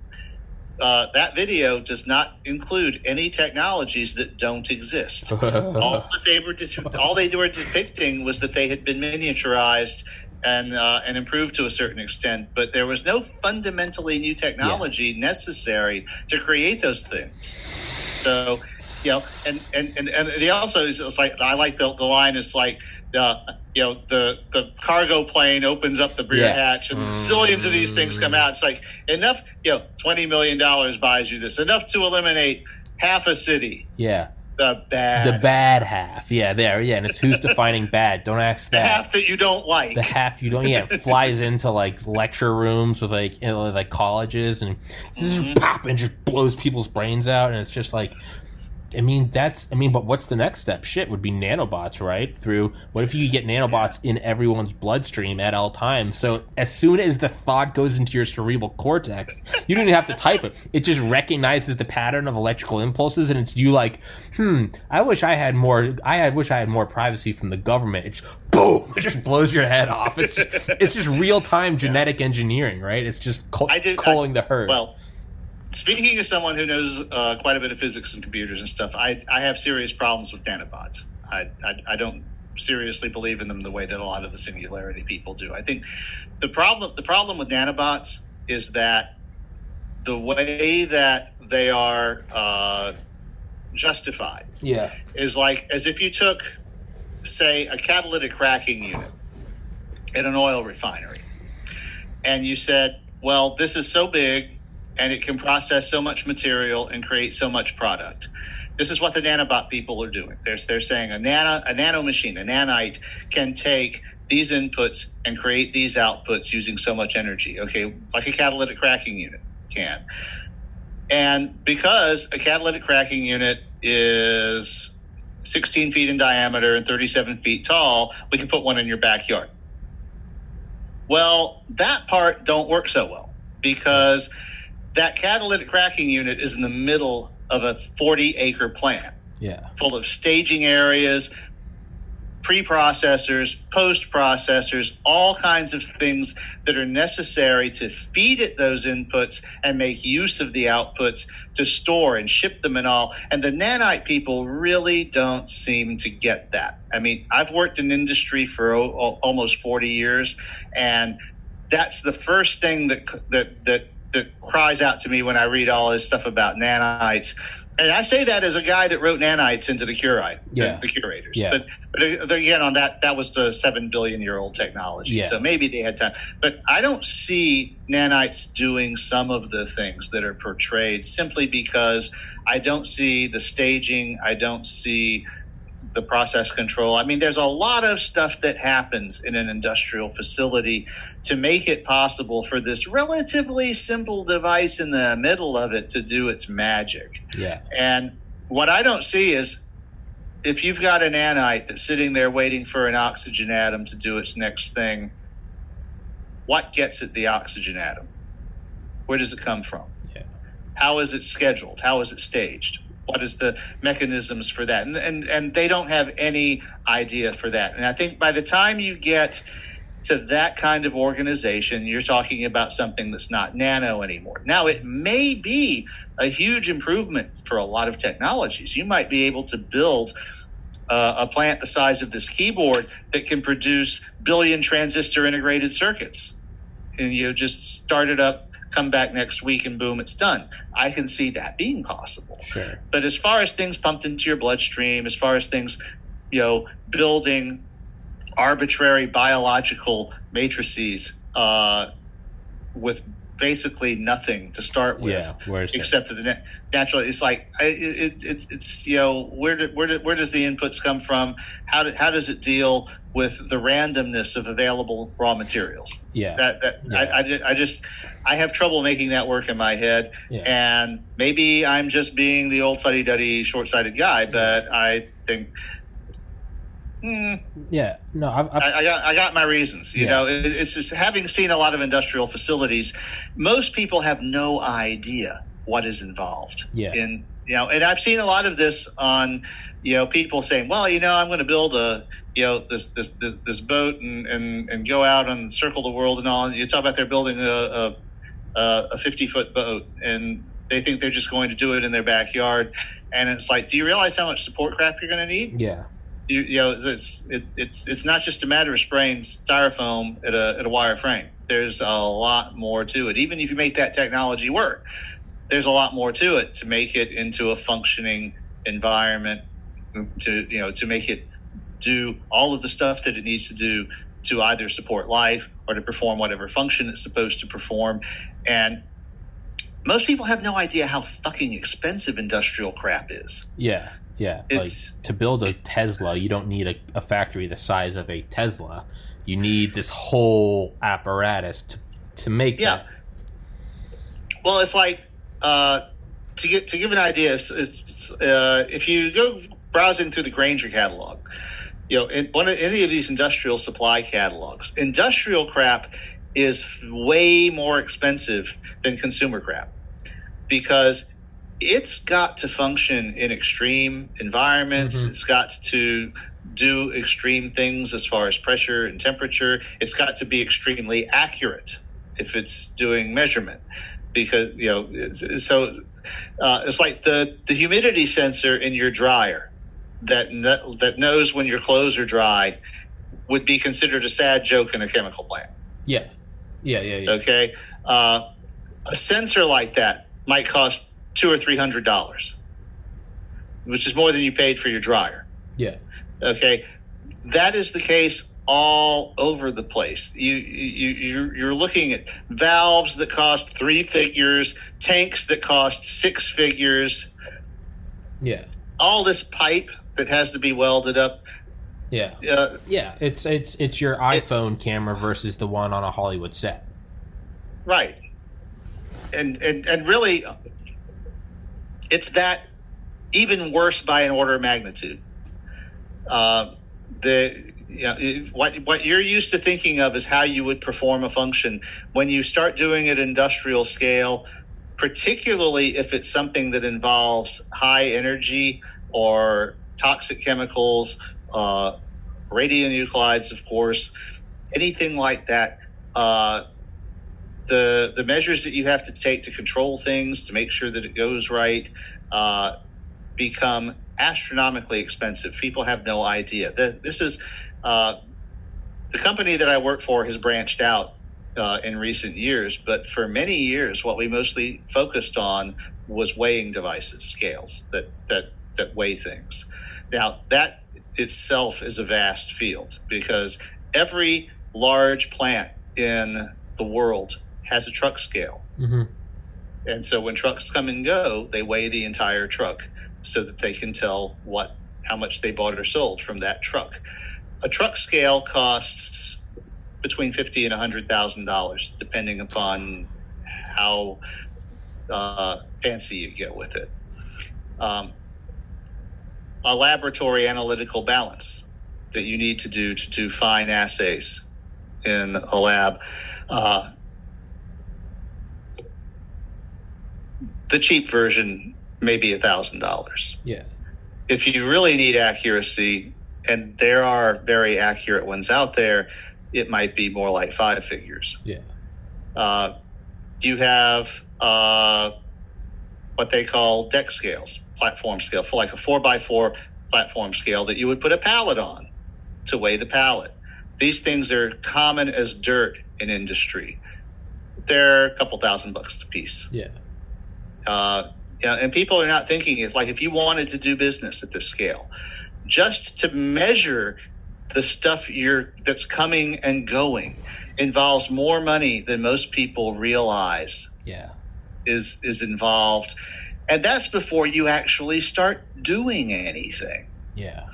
uh, that video does not include any technologies that don't exist. all that they were dis- all they were depicting was that they had been miniaturized and uh, and improved to a certain extent, but there was no fundamentally new technology necessary to create those things. So, you know, and and and, and they also it's like I like the, the line. It's like. Uh, you know the the cargo plane opens up the rear Yeah. hatch and zillions of these things come out. It's like enough. You know, twenty million dollars buys you this enough to eliminate half a city. yeah The bad, the bad half yeah there yeah and it's who's defining bad don't ask the that half that you don't like. the half you don't yeah it flies into like lecture rooms with like you know, like colleges and zzz, pop and just blows people's brains out and it's just like I mean that's I mean but what's the next step? Shit would be nanobots right? Through what if you get nanobots in everyone's bloodstream at all times? So as soon as the thought goes into your cerebral cortex you don't even have to type it. It just recognizes the pattern of electrical impulses and it's you like hmm I wish I had more I wish I had more privacy from the government. It's boom it just blows your head off. It's just, it's just real time genetic engineering right? It's just co- did- culling I- the herd. Well, speaking as someone who knows uh, quite a bit of physics and computers and stuff, I, I have serious problems with nanobots. I, I, I don't seriously believe in them the way that a lot of the singularity people do. I think the problem the problem with nanobots is that the way that they are uh, justified yeah is like as if you took, say, a catalytic cracking unit in an oil refinery, and you said, "Well, this is so big, and it can process so much material and create so much product." This is what the nanobot people are doing. They're, they're saying a nano a nano machine, a nanite, can take these inputs and create these outputs using so much energy. Okay, like a catalytic cracking unit can. And because a catalytic cracking unit is 16 feet in diameter and 37 feet tall, we can put one in your backyard. Well, that part don't work so well because that catalytic cracking unit is in the middle of a 40 acre plant yeah full of staging areas, pre-processors, post-processors, all kinds of things that are necessary to feed it those inputs and make use of the outputs to store and ship them and all. And the nanite people really don't seem to get that. I mean, I've worked in industry for o- o- almost 40 years and that's the first thing that that that that cries out to me when I read all this stuff about nanites And I say that as a guy that wrote nanites into the curite, Yeah. the, the curators. Yeah. But but again, on that, that was the seven billion year old technology. Yeah. So maybe they had time. But I don't see nanites doing some of the things that are portrayed simply because I don't see the staging. I don't see the process control. I mean, there's a lot of stuff that happens in an industrial facility to make it possible for this relatively simple device in the middle of it to do its magic. Yeah. And what I don't see is if you've got a nanite that's sitting there waiting for an oxygen atom to do its next thing, what gets it the oxygen atom? Where does it come from? Yeah. How is it scheduled? How is it staged? What is the mechanisms for that? And, and and they don't have any idea for that. And I think by the time you get to that kind of organization, you're talking about something that's not nano anymore. Now, it may be a huge improvement for a lot of technologies. You might be able to build uh, a plant the size of this keyboard that can produce billion transistor integrated circuits. And you just start it up, come back next week, and boom, it's done. I can see that being possible. Sure. But as far as things pumped into your bloodstream, as far as things, you know, building arbitrary biological matrices uh, with basically nothing to start with, Yeah. Except that the na- natural. It's like I, it, it, it's you know where do, where do, where does the inputs come from? How do, how does it deal with the randomness of available raw materials? yeah. That that Yeah. I, I, I just I have trouble making that work in my head, Yeah. and maybe I'm just being the old fuddy duddy short sighted guy, but I think. Hmm, yeah. No, I've, I've I, I got I got my reasons. You Yeah. know, it, it's just having seen a lot of industrial facilities. Most people have no idea what is involved Yeah. in you know, and I've seen a lot of this on you know people saying, well, you know, I'm going to build a you know this this this, this boat and, and and go out and circle the world and all. You talk about they're building a a, Uh, a 50 foot boat and they think they're just going to do it in their backyard. And it's like, do you realize how much support crap you're going to need? yeah. you, you know, it's it, it's it's not just a matter of spraying styrofoam at a at a wire frame. There's a lot more to it. Even if you make that technology work, there's a lot more to it to make it into a functioning environment. To you know, to make it do all of the stuff that it needs to do to either support life or to perform whatever function it's supposed to perform. And most people have no idea how fucking expensive industrial crap is. Yeah. Yeah. It's- like to build a Tesla, you don't need a, a factory the size of a Tesla. You need this whole apparatus to to make Yeah. that. Well, it's like uh, to get to give an idea. Uh, if you go browsing through the Grainger catalog, you know, in one of any of these industrial supply catalogs, industrial crap is way more expensive than consumer crap because it's got to function in extreme environments. Mhm. It's got to do extreme things as far as pressure and temperature. It's got to be extremely accurate if it's doing measurement because you know so uh, it's like the the humidity sensor in your dryer that that knows when your clothes are dry would be considered a sad joke in a chemical plant Yeah. Yeah. Yeah. Yeah. okay uh, a sensor like that might cost two or three hundred dollars which is more than you paid for your dryer Yeah. okay that is the case all over the place you you you're, you're looking at valves that cost three figures tanks that cost six figures Yeah. all this pipe that has to be welded up Yeah. uh, Yeah. It's it's it's your iPhone camera versus the one on a Hollywood set. right and and and really it's that even worse by an order of magnitude uh, the you know, what what you're used to thinking of is how you would perform a function when you start doing it industrial scale particularly if it's something that involves high energy or toxic chemicals uh, radionuclides of course anything like that uh, the the measures that you have to take to control things to make sure that it goes right uh, become astronomically expensive. People have no idea. The, this is uh, the company that I work for has branched out uh, in recent years, but for many years, what we mostly focused on was weighing devices, scales that that that weigh things. Now that itself is a vast field because every large plant in the world has a truck scale. Mm-hmm. And so when trucks come and go, they weigh the entire truck so that they can tell what how much they bought or sold from that truck. A truck scale costs between fifty and hundred thousand dollars, depending upon how uh, fancy you get with it. Um, a laboratory analytical balance that you need to do to do fine assays in a lab. Uh, the cheap version may be a thousand dollars. Yeah. If you really need accuracy, and there are very accurate ones out there, it might be more like five figures. Yeah. Uh, you have uh, what they call deck scales, platform scale, for like a four by four platform scale that you would put a pallet on to weigh the pallet. These things are common as dirt in industry. They're a couple thousand bucks a piece. Yeah. Uh, yeah, and people are not thinking if like if you wanted to do business at this scale, just to measure the stuff you're that's coming and going involves more money than most people realize Yeah. is is involved, and that's before you actually start doing anything. Yeah.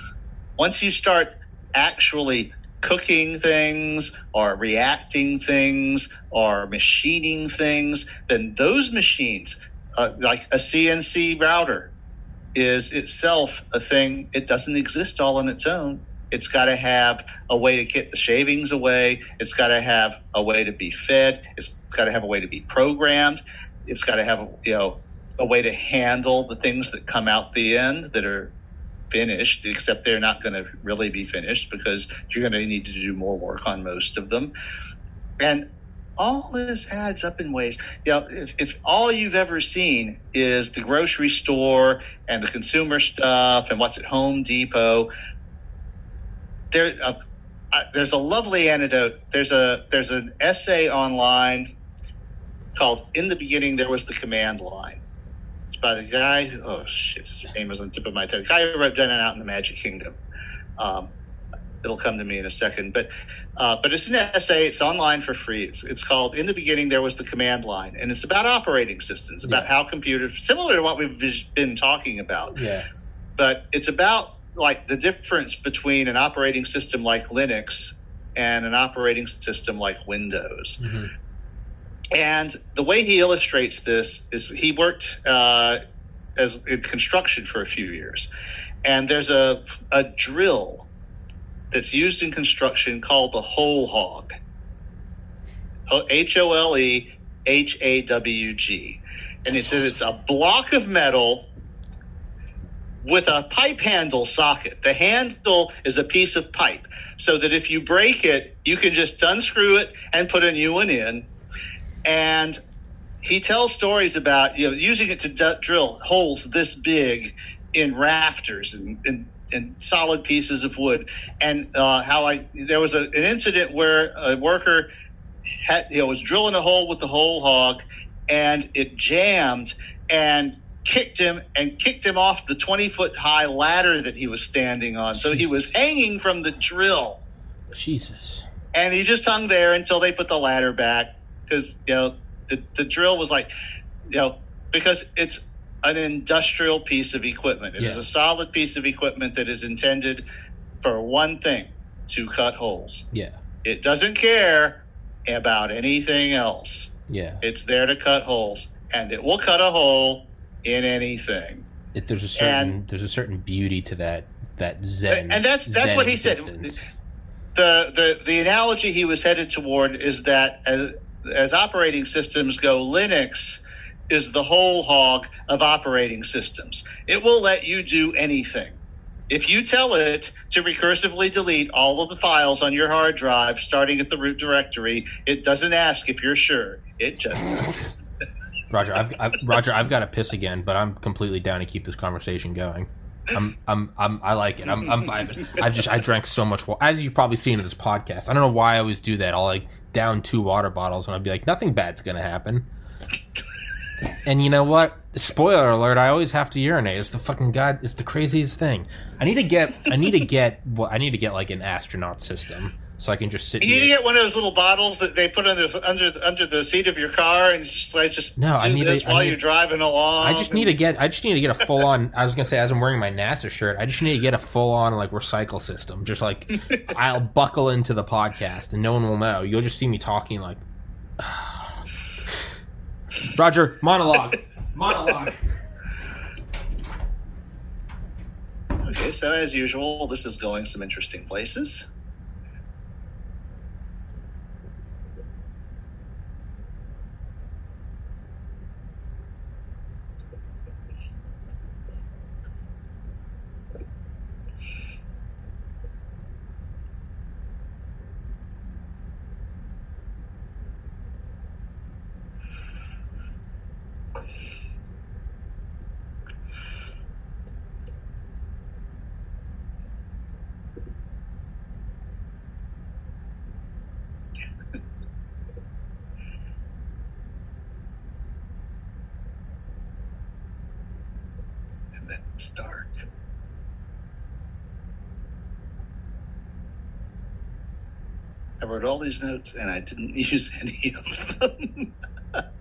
Once you start actually cooking things or reacting things or machining things, then those machines, uh, like a CNC router, is itself a thing. It doesn't exist all on its own. It's got to have a way to get the shavings away. It's got to have a way to be fed. It's got to have a way to be programmed. It's got to have you know a way to handle the things that come out the end that are finished, except they're not going to really be finished because you're going to need to do more work on most of them. And all this adds up in ways. You know, if, if all you've ever seen is the grocery store and the consumer stuff and what's at Home Depot, there, uh, uh, there's a lovely anecdote. There's a there's an essay online called "In the Beginning There Was the Command Line." By the guy. Who, oh shit, his name was on the tip of my tongue. The guy who wrote "Down and Out in the Magic Kingdom." Um, it'll come to me in a second, but uh, but it's an essay. It's online for free. It's, it's called "In the Beginning There Was the Command Line," and it's about operating systems, about Yeah. how computers, similar to what we've been talking about, Yeah. but it's about like the difference between an operating system like Linux and an operating system like Windows. hmm And the way he illustrates this is he worked uh, as in construction for a few years, and there's a a drill that's used in construction called the Hole Hawg. H O L E H A W G, and it says it's a block of metal with a pipe handle socket. The handle is a piece of pipe, so that if you break it, you can just unscrew it and put a new one in and he tells stories about you know using it to d- drill holes this big in rafters and, and, and solid pieces of wood. And uh, how I there was a, an incident where a worker had you know was drilling a hole with the Hole Hawg and it jammed and kicked him and kicked him off the 20 foot high ladder that he was standing on. So he was hanging from the drill. Jesus. and he just hung there until they put the ladder back because you know the, the drill was like you know because it's an industrial piece of equipment it is Yeah. a solid piece of equipment that is intended for one thing to cut holes Yeah. it doesn't care about anything else Yeah. it's there to cut holes and it will cut a hole in anything It, there's a certain And- there's a certain beauty to that that zen. And that's- that's zen what he said. the the the analogy he was headed toward is that as as operating systems go, Linux is the Hole Hawg of operating systems. It will let you do anything. If you tell it to recursively delete all of the files on your hard drive, starting at the root directory, it doesn't ask if you're sure. It just does it. Roger, I've, I've Roger, I've got to piss again, but I'm completely down to keep this conversation going. I'm, I'm, I'm, I like it. I'm, I'm vibing. I've just, I drank so much water, as you've probably seen in this podcast. I don't know why I always do that. I'll like down two water bottles, and I'd be like, nothing bad's gonna happen. And you know what? Spoiler alert! I always have to urinate. It's the fucking god. It's the craziest thing. I need to get. I need to get. Well, I need to get like an astronaut system so I can just sit. You need to get one of those little bottles that they put under under under the seat of your car, and just like just No, do I need this to- I while need- you're driving along. I just need to get. I just need to get a full on. I was gonna say as I'm wearing my NASA shirt, I just need to get a full on like recycle system. Just like I'll buckle into the podcast and no one will know. You'll just see me talking like. Roger, monologue, monologue. Okay, so as usual, this is going some interesting places. And then it's dark. I wrote all these notes and I didn't use any of them.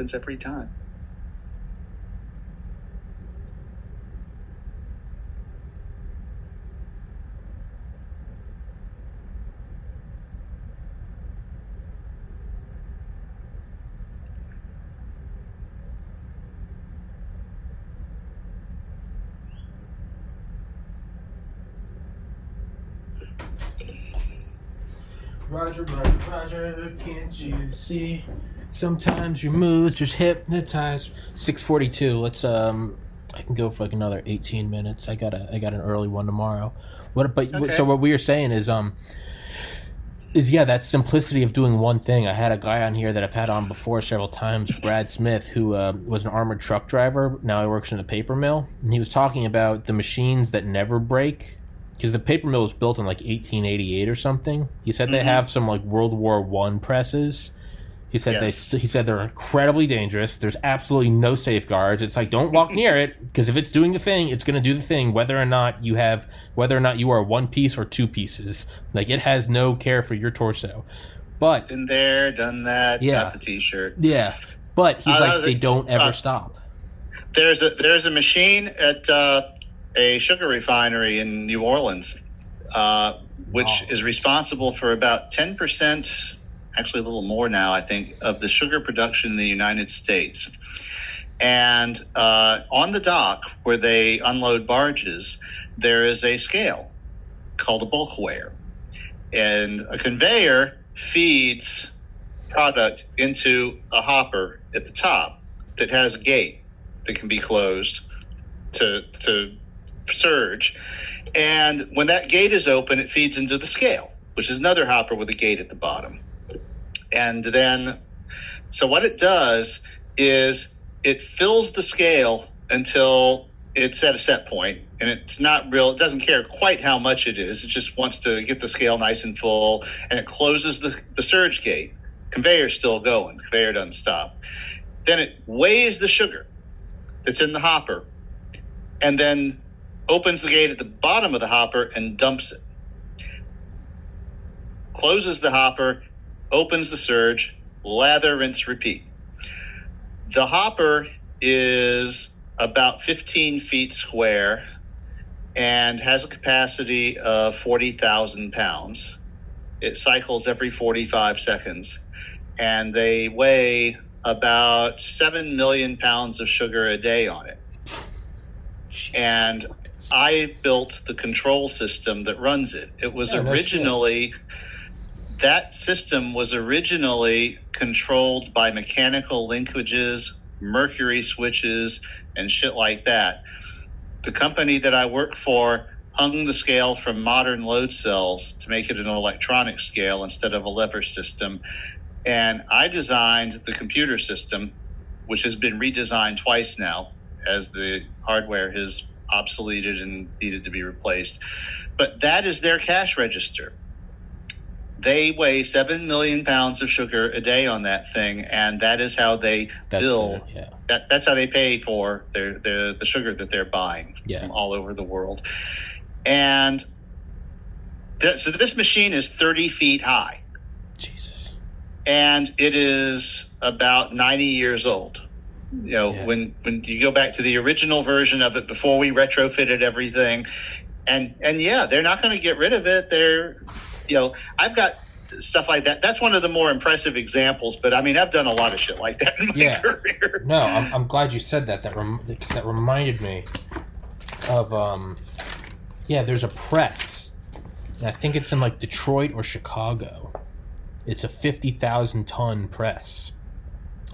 happens every time. Roger, Roger, Roger, can't you see? Sometimes your moves just hypnotize. Six forty-two. Let's um, I can go for like another eighteen minutes. I got a, I got an early one tomorrow. What? But Okay. so what we are saying is um, is yeah, that simplicity of doing one thing. I had a guy on here that I've had on before several times, Brad Smith, who uh, was an armored truck driver. Now he works in a paper mill, and he was talking about the machines that never break because the paper mill was built in like 1888 or something. He said they Mhm. have some like World War One presses. He said Yes. they he said they're incredibly dangerous. There's absolutely no safeguards. It's like don't walk near it because if it's doing the thing, it's going to do the thing whether or not you have whether or not you are one piece or two pieces. Like it has no care for your torso. But Been there, done that, Yeah. got the t-shirt. yeah, but he's Uh, like they a- don't ever uh, stop. There's a there's a machine at uh, a sugar refinery in New Orleans, uh, which Wow. is responsible for about ten percent, actually a little more now, I think, of the sugar production in the United States. And uh, on the dock where they unload barges, there is a scale called a bulk weigher, and a conveyor feeds product into a hopper at the top that has a gate that can be closed to to surge. And when that gate is open, it feeds into the scale, which is another hopper with a gate at the bottom. And then, so what it does is it fills the scale until it's at a set point, and it's not real. It doesn't care quite how much it is. It just wants to get the scale nice and full, and it closes the, the surge gate. Conveyor's still going. Conveyor doesn't stop. Then it weighs the sugar that's in the hopper and then opens the gate at the bottom of the hopper and dumps it. Closes the hopper, opens the surge, lather, rinse, repeat. The hopper is about 15 feet square and has a capacity of 40,000 pounds. It cycles every 45 seconds and they weigh about 7 million pounds of sugar a day on it. and I built the control system that runs it. It was Yeah, no originally that system was originally controlled by mechanical linkages, mercury switches, and shit like that. The company that I work for hung the scale from modern load cells to make it an electronic scale instead of a lever system. And I designed the computer system, which has been redesigned twice now as the hardware has obsoleted and needed to be replaced. But that is their cash register. They weigh seven million pounds of sugar a day on that thing, and that is how they That's bill. it, yeah. That, that's how they pay for their, their the sugar that they're buying Yeah. from all over the world. And th- so this machine is 30 feet high, Jesus. and it is about 90 years old. You know, Yeah. when when you go back to the original version of it before we retrofitted everything, and and yeah, they're not going to get rid of it. They're, you know, I've got stuff like that. That's one of the more impressive examples. But I mean, I've done a lot of shit like that in my Yeah. career. No, I'm, I'm glad you said that. That rem- that reminded me of um, yeah. There's a press. and I think it's in like Detroit or Chicago. It's a fifty thousand ton press.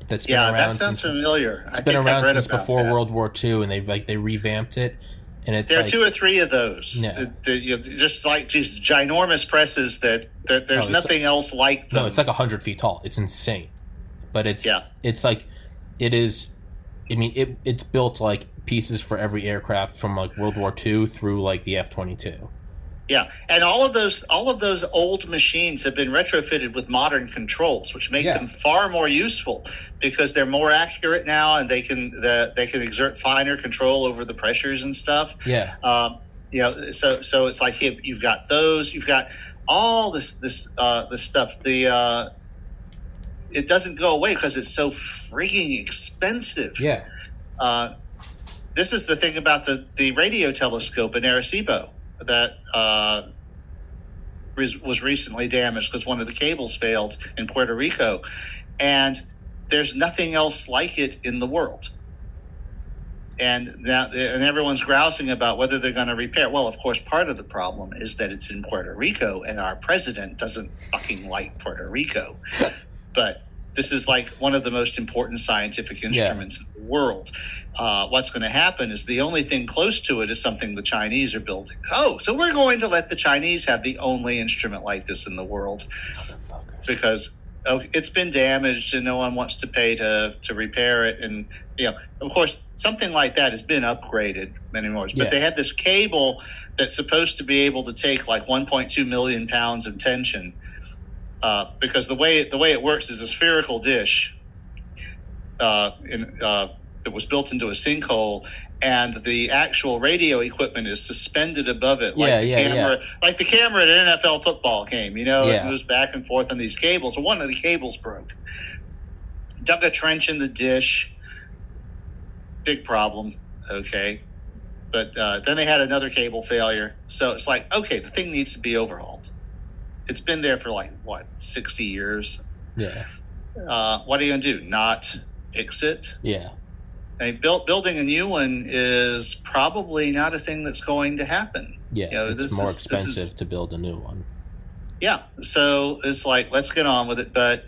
That's been Yeah, around that sounds since, familiar. I It's been around since before that. World War II, and they've like they revamped it, and it's There are like, two or three of those. Yeah. Uh, the- you know, just like these ginormous presses that, that there's Oh, nothing else like them. No, it's like hundred feet tall. It's insane, but it's Yeah. it's like it is. I mean, it it's built like pieces for every aircraft from like World War II through like the F twenty two. Yeah, and all of those all of those old machines have been retrofitted with modern controls, which make Yeah. them far more useful because they're more accurate now, and they can the, they can exert finer control over the pressures and stuff. Yeah, Um, you know, so so it's like you- you've got those, you've got all this this uh, this stuff. The uh, it doesn't go away because it's so frigging expensive. yeah, Uh, this is the thing about the the radio telescope in Arecibo that uh, was, was recently damaged because one of the cables failed in Puerto Rico, and there's nothing else like it in the world. And now, and everyone's grousing about whether they're going to repair. Well, of course, part of the problem is that it's in Puerto Rico, and our president doesn't fucking like Puerto Rico. but this is like one of the most important scientific instruments in the world. Uh, what's going to happen is the only thing close to it is something the Chinese are building. Oh, so we're going to let the Chinese have the only instrument like this in the world because oh, it's been damaged and no one wants to pay to to repair it. And you know, of course, something like that has been upgraded many more. But Yeah. they had this cable that's supposed to be able to take like 1.2 million pounds of tension. Uh, because the way the way it works is a spherical dish uh, in, uh, that was built into a sinkhole, and the actual radio equipment is suspended above it, like Yeah, the yeah, camera, like the camera at an NFL football game. You know, Yeah. it moves back and forth on these cables. One of the cables broke. Dug a trench in the dish. Big problem. Okay. But uh, then they had another cable failure. So it's like, okay, the thing needs to be overhauled. It's been there for like, what, 60 years? Yeah, Uh, what are you going to do? Not fix it? yeah, I mean, build, building a new one is probably not a thing that's going to happen. yeah. You know, it's this more is- this expensive is- to build a new one. Yeah. So it's like, let's get on with it. But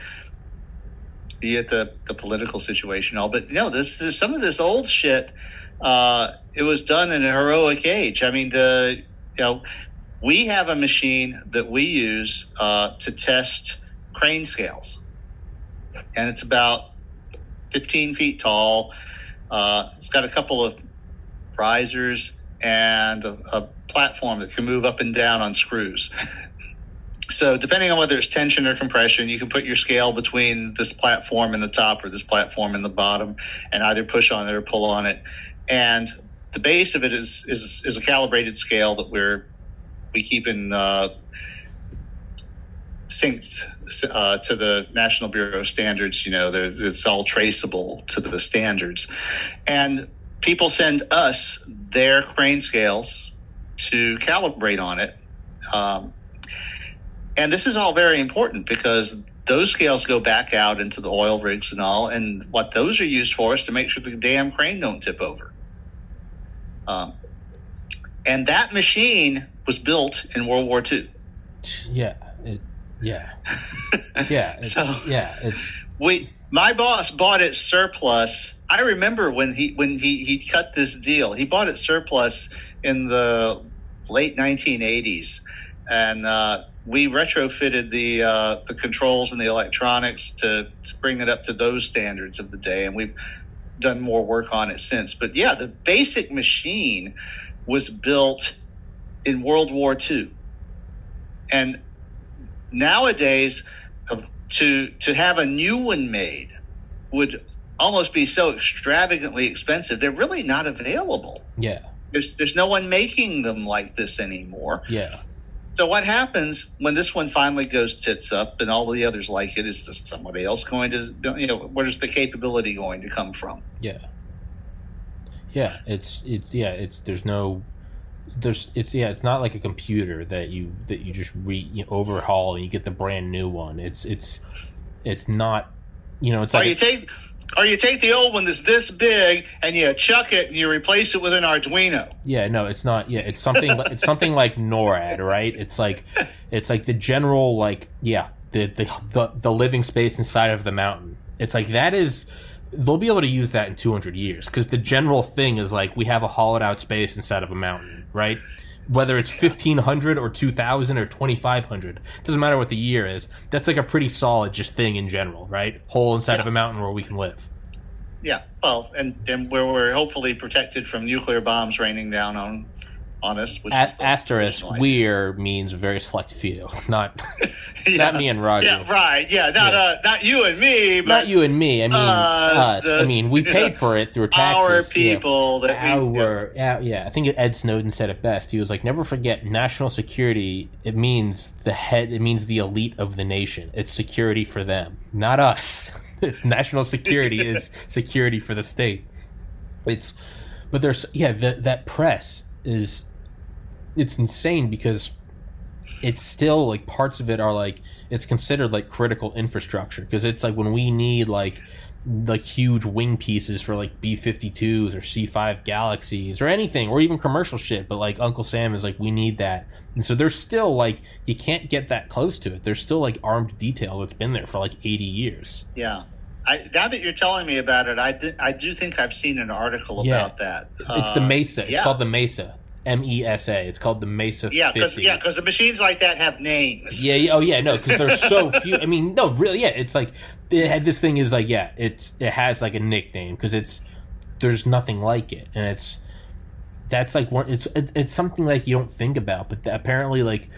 be it the, the political situation all, but no, this is some of this old shit. Uh, it was done in a heroic age. I mean, the, you know, we have a machine that we use uh, to test crane scales, and it's about 15 feet tall. Uh, it's got a couple of risers and a, a platform that can move up and down on screws. So, depending on whether it's tension or compression, you can put your scale between this platform in the top or this platform in the bottom, and either push on it or pull on it. And the base of it is is, is a calibrated scale that we're we keep in uh, synced uh, to the National Bureau of Standards. You know, it's all traceable to the standards, and people send us their crane scales to calibrate on it. Um, and this is all very important because those scales go back out into the oil rigs and all. And what those are used for is to make sure the damn crane don't tip over. Um, and that machine was built in World War II. Yeah, it, yeah, yeah. So- yeah, it's We, my boss bought it surplus. I remember when he when he he cut this deal. He bought it surplus in the late 1980s, and uh, we retrofitted the uh, the controls and the electronics to, to bring it up to those standards of the day. And we've done more work on it since. But yeah, the basic machine was built in World War II, and nowadays uh, to to have a new one made would almost be so extravagantly expensive. They're really not available. yeah, There's there's no one making them like this anymore. yeah, So what happens when this one finally goes tits up and all the others like it? Is this somebody else going to you know where's the capability going to come from? yeah, yeah. It's it's yeah. It's there's no there's it's yeah. It's not like a computer that you that you just re you overhaul and you get the brand new one. It's it's it's not you know it's Or like you take or you take the old one that's this big and you chuck it and you replace it with an Arduino. Yeah, no, it's not. Yeah, it's something. it's something like NORAD, right? It's like, it's like the general, like, yeah, the the the, the living space inside of the mountain. It's like that is. They'll be able to use that in 200 years because the general thing is like we have a hollowed out space inside of a mountain, right? Whether it's 1500 or 2000 or 2500, doesn't matter what the year is. That's like a pretty solid just thing in general, right? Hole inside of a mountain where we can live. Yeah, well, and and where we're hopefully protected from nuclear bombs raining down on on us. Which A- is asterisk we're means a very select few, not yeah. not me and Roger. Yeah, right. Yeah, not Yeah. uh, not you and me, but Not you and me. I mean, Us, us. the- I mean, we paid for it through taxes. our people that we. Our, yeah, yeah. I think Ed Snowden said it best. He was like, "Never forget, national security. It means the head. It means the elite of the nation. It's security for them, not us. national security is security for the state. It's, but there's yeah. The, that press is, it's insane because it's still like parts of it are like it's considered like critical infrastructure because it's like when we need like like huge wing pieces for like B52s or C5 Galaxies or anything or even commercial shit but like Uncle Sam is like we need that and so there's still like you can't get that close to it there's still like armed detail that's been there for like 80 years Yeah. I, now that you're telling me about it, I, di- I do think I've seen an article Yeah. about that. it's the Uh, Mesa it's yeah. called the Mesa M E S A it's called the Mesa Yeah, because yeah, because the machines like that have names. Yeah, oh yeah, no, because there's so few. I mean, no, really, yeah. It's like it had this thing is like yeah, it's it has like a nickname because it's there's nothing like it, and it's that's like one. It's it, it's something like you don't think about, but th- apparently like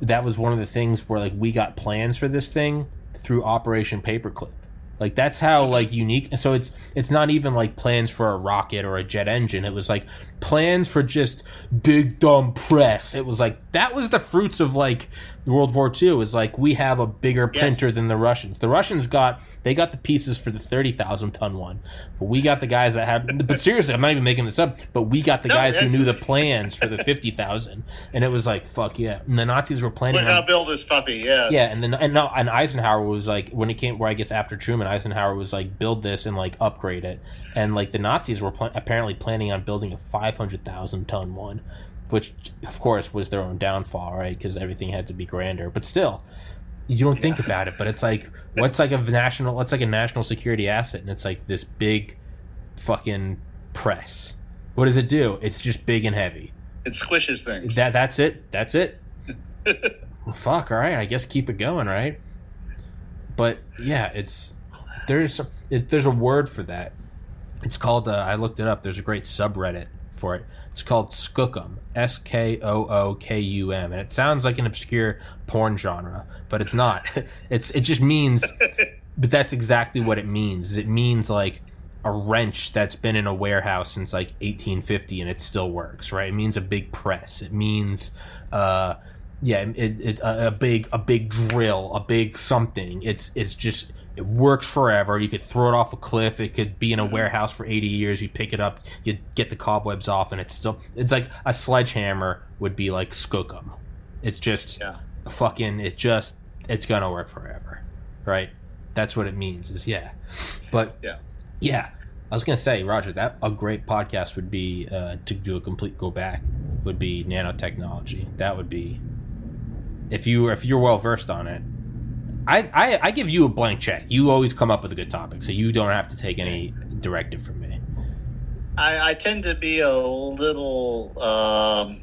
that was one of the things where like we got plans for this thing through Operation Paperclip. Like that's how mm-hmm. like unique. And so it's it's not even like plans for a rocket or a jet engine. It was like plans for just big dumb press. It was like that was the fruits of like World War II. Was like we have a bigger Yes. printer than the Russians. The Russians got they got the pieces for the thirty thousand ton one, but we got the guys that had. But seriously, I'm not even making this up. But we got the No, guys who knew the plans for the fifty thousand, and it was like fuck yeah. And the Nazis were planning gonna build this puppy. Yes. yeah, and then and no, and Eisenhower was like when it came where I guess after Truman, Eisenhower was like build this and like upgrade it, and like the Nazis were pl- apparently planning on building a five hundred thousand ton one, which of course was their own downfall, right? Because everything had to be grander, but still. You don't think about it, but it's like what's like a national, what's like a national security asset, and it's like this big, fucking press. What does it do? It's just big and heavy. it squishes things. That that's it. That's it. well, fuck. All right. I guess keep it going. Right. But yeah, it's there's it, there's a word for that. It's called. Uh, I looked it up. There's a great subreddit for it. It's called Skookum. S K O O K U M, and it sounds like an obscure porn genre, but it's not. it's it just means. But that's exactly what it means. It means like a wrench that's been in a warehouse since like 1850 and it still works, right? It means a big press. It means, uh, yeah, it, it a, a big a big drill, a big something. It's it's just it works forever. You could throw it off a cliff. It could be in a warehouse for 80 years. You pick it up, you get the cobwebs off, and it's still it's like a sledgehammer would be like skookum. It's just Yeah. fucking it just it's gonna work forever, right? That's what it means. Is yeah, but Yeah. yeah, I was gonna say, Roger, that a great podcast would be uh, to do a complete go back would be nanotechnology. That would be if you if you're well versed on it. I, I I give you a blank check. You always come up with a good topic, so you don't have to take any directive from me. I, I tend to be a little um,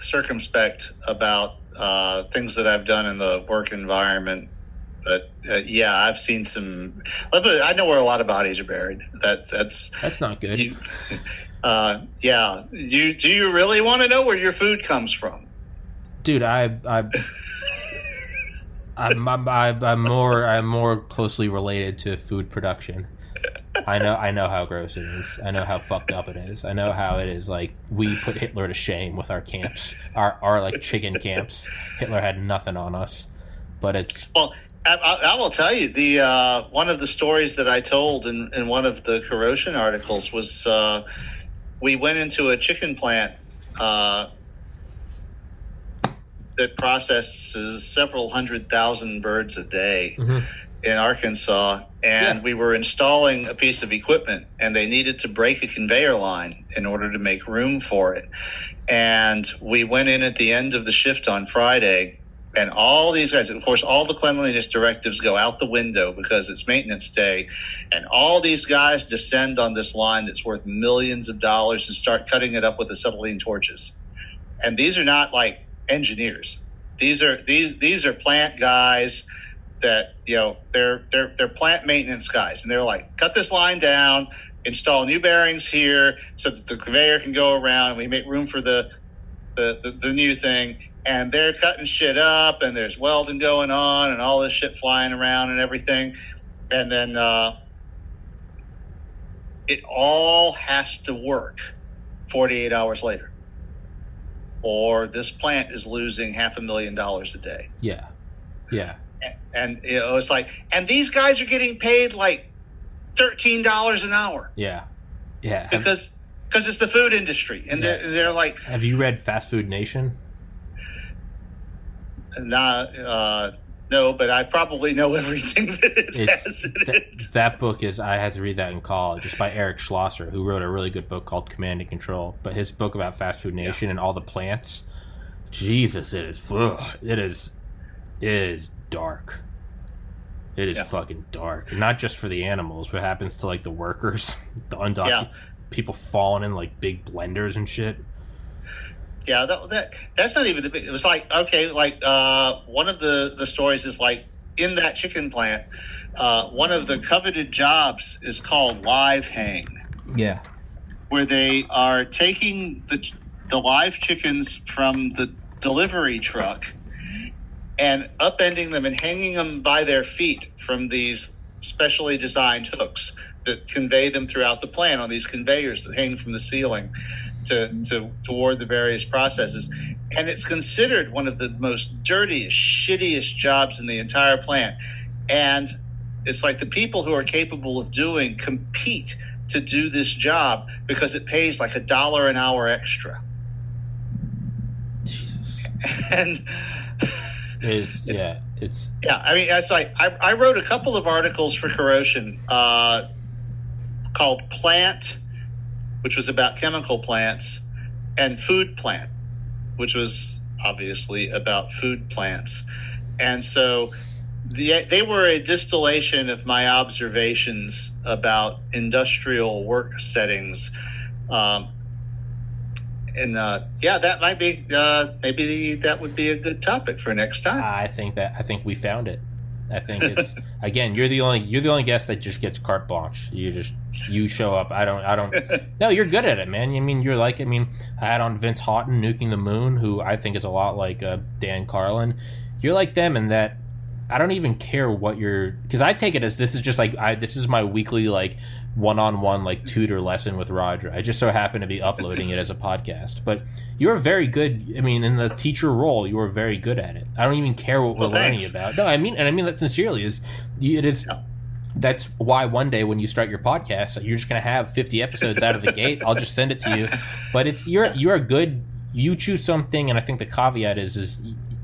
circumspect about uh, things that I've done in the work environment. But uh, yeah, I've seen some. I know where a lot of bodies are buried. That that's That's not good. you, uh, yeah. Do you, do you really want to know where your food comes from? Dude, I I I'm, I'm I'm more I'm more closely related to food production. I know I know how gross it is. I know how fucked up it is. I know how it is like we put Hitler to shame with our camps, our our like chicken camps. Hitler had nothing on us, but it's Well, I, I, I will tell you the uh, one of the stories that I told in, in one of the corrosion articles was uh, we went into a chicken plant uh, that processes several hundred thousand birds a day Mhm. in Arkansas, and Yeah. we were installing a piece of equipment, and they needed to break a conveyor line in order to make room for it. And we went in at the end of the shift on Friday, and all these guys, of course, all the cleanliness directives go out the window because it's maintenance day, and all these guys descend on this line that's worth millions of dollars and start cutting it up with acetylene torches. And these are not like engineers; these are these these are plant guys that you know they're they're they're plant maintenance guys, and they're like, cut this line down, install new bearings here so that the conveyor can go around, and we make room for the the, the, the new thing. And they're cutting shit up, and there's welding going on, and all this shit flying around and everything. And then uh, it all has to work 48 hours later, or this plant is losing half a million dollars a day. Yeah, yeah, and you know, it's like, and these guys are getting paid like thirteen dollars an hour. Yeah, yeah. Because because it's the food industry, and they're, they're like, have you read Fast Food Nation? not uh, no, but I probably know everything that it It's has in th- it. that book is I had to read that in college. It's by Eric Schlosser, who wrote a really good book called Command and Control. But his book about fast food nation and all the plants, Jesus, it is ugh, it is it is dark. It is Yeah. fucking dark. Not just for the animals, what happens to like the workers, the undocumented Yeah. people falling in like big blenders and shit. Yeah, that, that that's not even the big. It was like okay, like uh, one of the the stories is like in that chicken plant. Uh, one of the coveted jobs is called live hang. Yeah. where they are taking the the live chickens from the delivery truck and upending them and hanging them by their feet from these specially designed hooks that convey them throughout the plant on these conveyors that hang from the ceiling to, to toward the various processes and it's considered one of the most dirtiest shittiest jobs in the entire plant and it's like the people who are capable of doing compete to do this job because it pays like a dollar an hour extra. Jesus. And It is, yeah, it's yeah, I mean, it's like I, I wrote a couple of articles for Corrosion uh, called Plant, which was about chemical plants, and Food Plant, which was obviously about food plants. And so the, they were a distillation of my observations about industrial work settings. Um, and uh, yeah, that might be uh, maybe that would be a good topic for next time. I think that I think we found it. I think it's again. You're the only you're the only guest that just gets carte blanche. You just you show up. I don't I don't. No, you're good at it, man. I mean, you're like I mean, I had on Vince Houghton nuking the moon, who I think is a lot like uh, Dan Carlin. You're like them in that I don't even care what you're because I take it as this is just like I this is my weekly like one-on-one like tutor lesson with Roger. I just so happen to be uploading it as a podcast. But you're very good. I mean, in the teacher role, you are very good at it. I don't even care what we're learning about. No, I mean, and I mean that sincerely. Is it is. Yeah. That's why one day when you start your podcast, you're just going to have 50 episodes out of the gate. I'll just send it to you. But it's you're you're a good. You choose something, and I think the caveat is is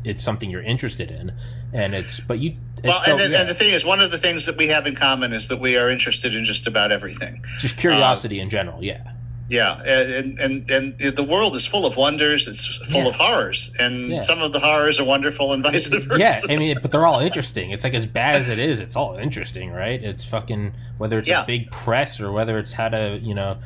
it's something you're interested in, and it's but you. It's Well, so- and, then, yeah, and the thing is, one of the things that we have in common is that we are interested in just about everything. just curiosity um, in general. Yeah, Yeah, and and and the world is full of wonders. It's full Yeah. of horrors, and Yeah. some of the horrors are wonderful, and vice versa. yeah. I mean, but they're all interesting. It's like as bad as it is, it's all interesting, right? It's fucking whether it's Yeah. a big press or whether it's how to you know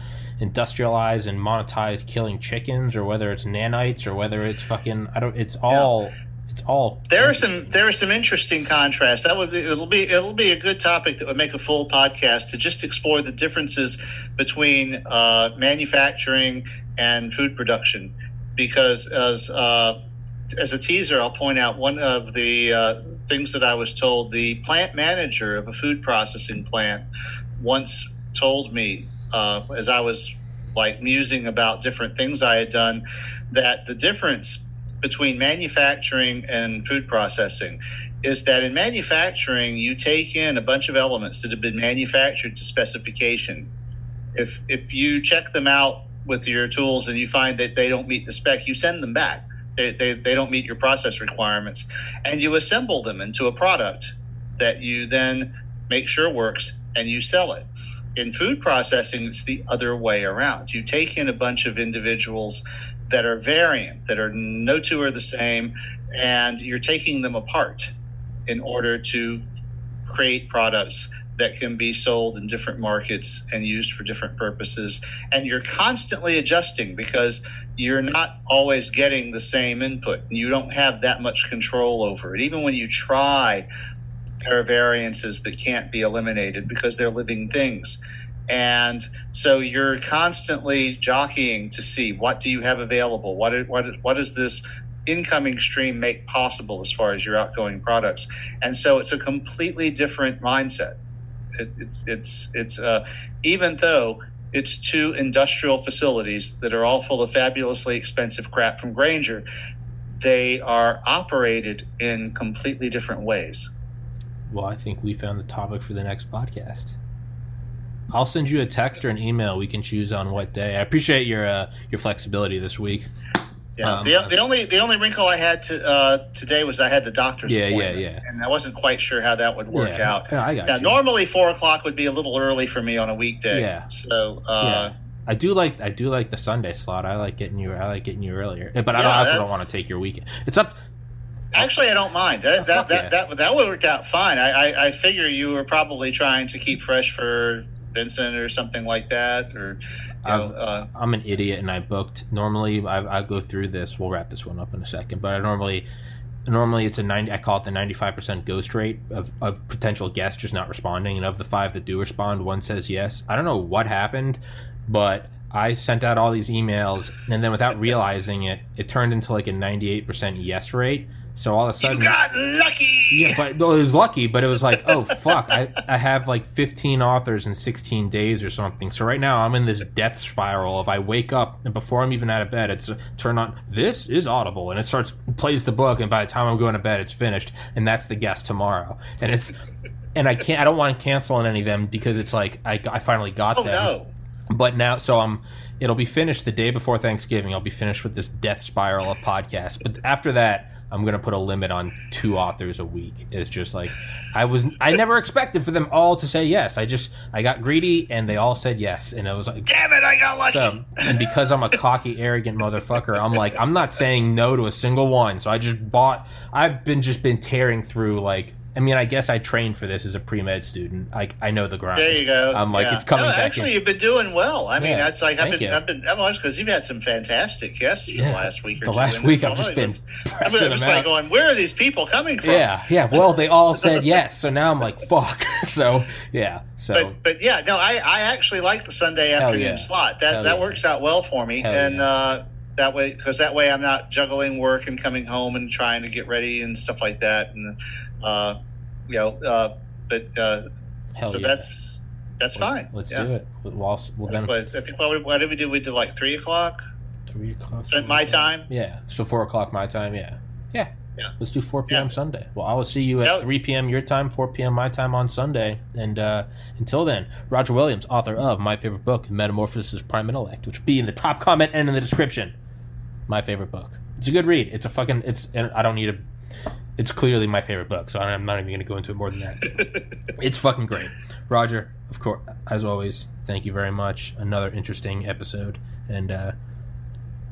industrialize and monetize killing chickens or whether it's nanites or whether it's fucking I don't. It's all. It's all. There are some there are some interesting contrasts. That would be it'll be it'll be a good topic that would make a full podcast to just explore the differences between uh, manufacturing and food production. Because as uh, as a teaser, I'll point out one of the uh, things that I was told. The plant manager of a food processing plant once told me uh, as I was like musing about different things I had done that the difference between manufacturing and food processing is that in manufacturing you take in a bunch of elements that have been manufactured to specification. If if you check them out with your tools and you find that they don't meet the spec you send them back. They, they, they don't meet your process requirements. And you assemble them into a product that you then make sure works and you sell it. In food processing it's the other way around. You take in a bunch of individuals that are variant, that are no two are the same, and you're taking them apart in order to create products that can be sold in different markets and used for different purposes. And you're constantly adjusting because you're not always getting the same input. You don't have that much control over it. Even when you try, there are variances that can't be eliminated because they're living things and so you're constantly jockeying to see what do you have available? What what what does this incoming stream make possible as far as your outgoing products? And so it's a completely different mindset. It, it's it's it's uh, even though it's two industrial facilities that are all full of fabulously expensive crap from Grainger they are operated in completely different ways. Well, I think we found the topic for the next podcast. I'll send you a text or an email. We can choose on what day. I appreciate your uh, your flexibility this week. Yeah, Um, the, the only the only wrinkle I had to, uh, today was I had the doctor's Yeah, yeah, appointment, yeah. and I wasn't quite sure how that would work Yeah, out. yeah, I got Now, you. normally four o'clock would be a little early for me on a weekday. Yeah. So, uh, yeah. I do like I do like the Sunday slot. I like getting you I like getting you earlier. But I, don't, I also don't want to take your weekend. It's up actually, I don't mind. That that that, yeah. that that would work out fine. I, I I figure you were probably trying to keep fresh for Vincent or something like that, or I've- uh, I'm an idiot and I booked. Normally, I, I go through this. We'll wrap this one up in a second. But I normally, normally it's a 90. I call it the 95 percent ghost rate of, of potential guests just not responding. And of the five that do respond, one says yes. I don't know what happened, but I sent out all these emails, and then without realizing it, it turned into like a 98 percent yes rate. So all of a sudden, you got lucky. yeah, but well, it was lucky. But it was like, oh fuck, I, I have like 15 authors in 16 days or something. So right now I'm in this death spiral. If I wake up and before I'm even out of bed, it's uh, turn on. This is Audible, and it starts plays the book, and by the time I'm going to bed, it's finished, and that's the guest tomorrow. And it's and I can't. I don't want to cancel on any of them because it's like I, I finally got Oh them. no. But now, so I'm. It'll be finished the day before Thanksgiving. I'll be finished with this death spiral of podcasts. But after that, I'm gonna put a limit on two authors a week. It's just like I was. I never expected for them all to say yes. I just I got greedy and they all said yes, and it was like. Damn it! I got lucky. So, and because I'm a cocky, arrogant motherfucker, I'm like I'm not saying no to a single one. So I just bought. I've been just been tearing through like. I mean, I guess I trained for this as a pre med student. I I know the grind. There you go. I'm like Yeah. it's coming No, back. Actually, in. you've been doing well. I mean, Yeah, that's like I've thank been, you. I've been, because you've had some fantastic guests Yeah. the last week or The last week, I've just been I'm just like out. going, where are these people coming from? Yeah, yeah. Well, they all said yes, so now I'm like, fuck. So yeah, so But but yeah, no, I, I actually like the Sunday afternoon slot. That Hell that works out well for me, Hell and uh, that way because that way I'm not juggling work and coming home and trying to get ready and stuff like that, and uh, you know, uh, but uh, so yeah. that's that's Let's- fine. Let's yeah. do it. We'll, then But I think what, we- what did we do? We did like three o'clock. three o'clock. Sent my time. Yeah, so four o'clock my time. Yeah, yeah. Yeah. Let's do 4 p.m. Yeah. Sunday. Well, I will see you at That- 3 p.m. your time, 4 p.m. my time on Sunday. And uh, until then, Roger Williams, author of my favorite book, Metamorphosis Prime Intellect, which will be in the top comment and in the description. My favorite book. It's a good read. It's a fucking. It's. and I don't need a. it's clearly my favorite book, so I'm not even going to go into it more than that. it's fucking great. Roger, of course, as always, thank you very much. Another interesting episode, and uh,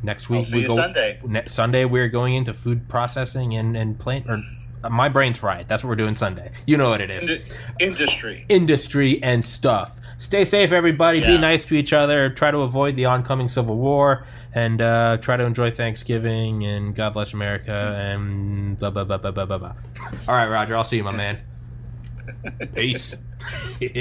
next week we go Sunday. ne- Sunday. We're going into food processing and and plant or. My brain's fried. That's what we're doing Sunday. You know what it is. Ind- industry. Industry and stuff. Stay safe, everybody. Be nice to each other. Try to avoid the oncoming civil war, and uh, try to enjoy Thanksgiving. And God bless America. And blah blah blah blah blah blah. blah. All right, Roger. I'll see you, my man. Peace.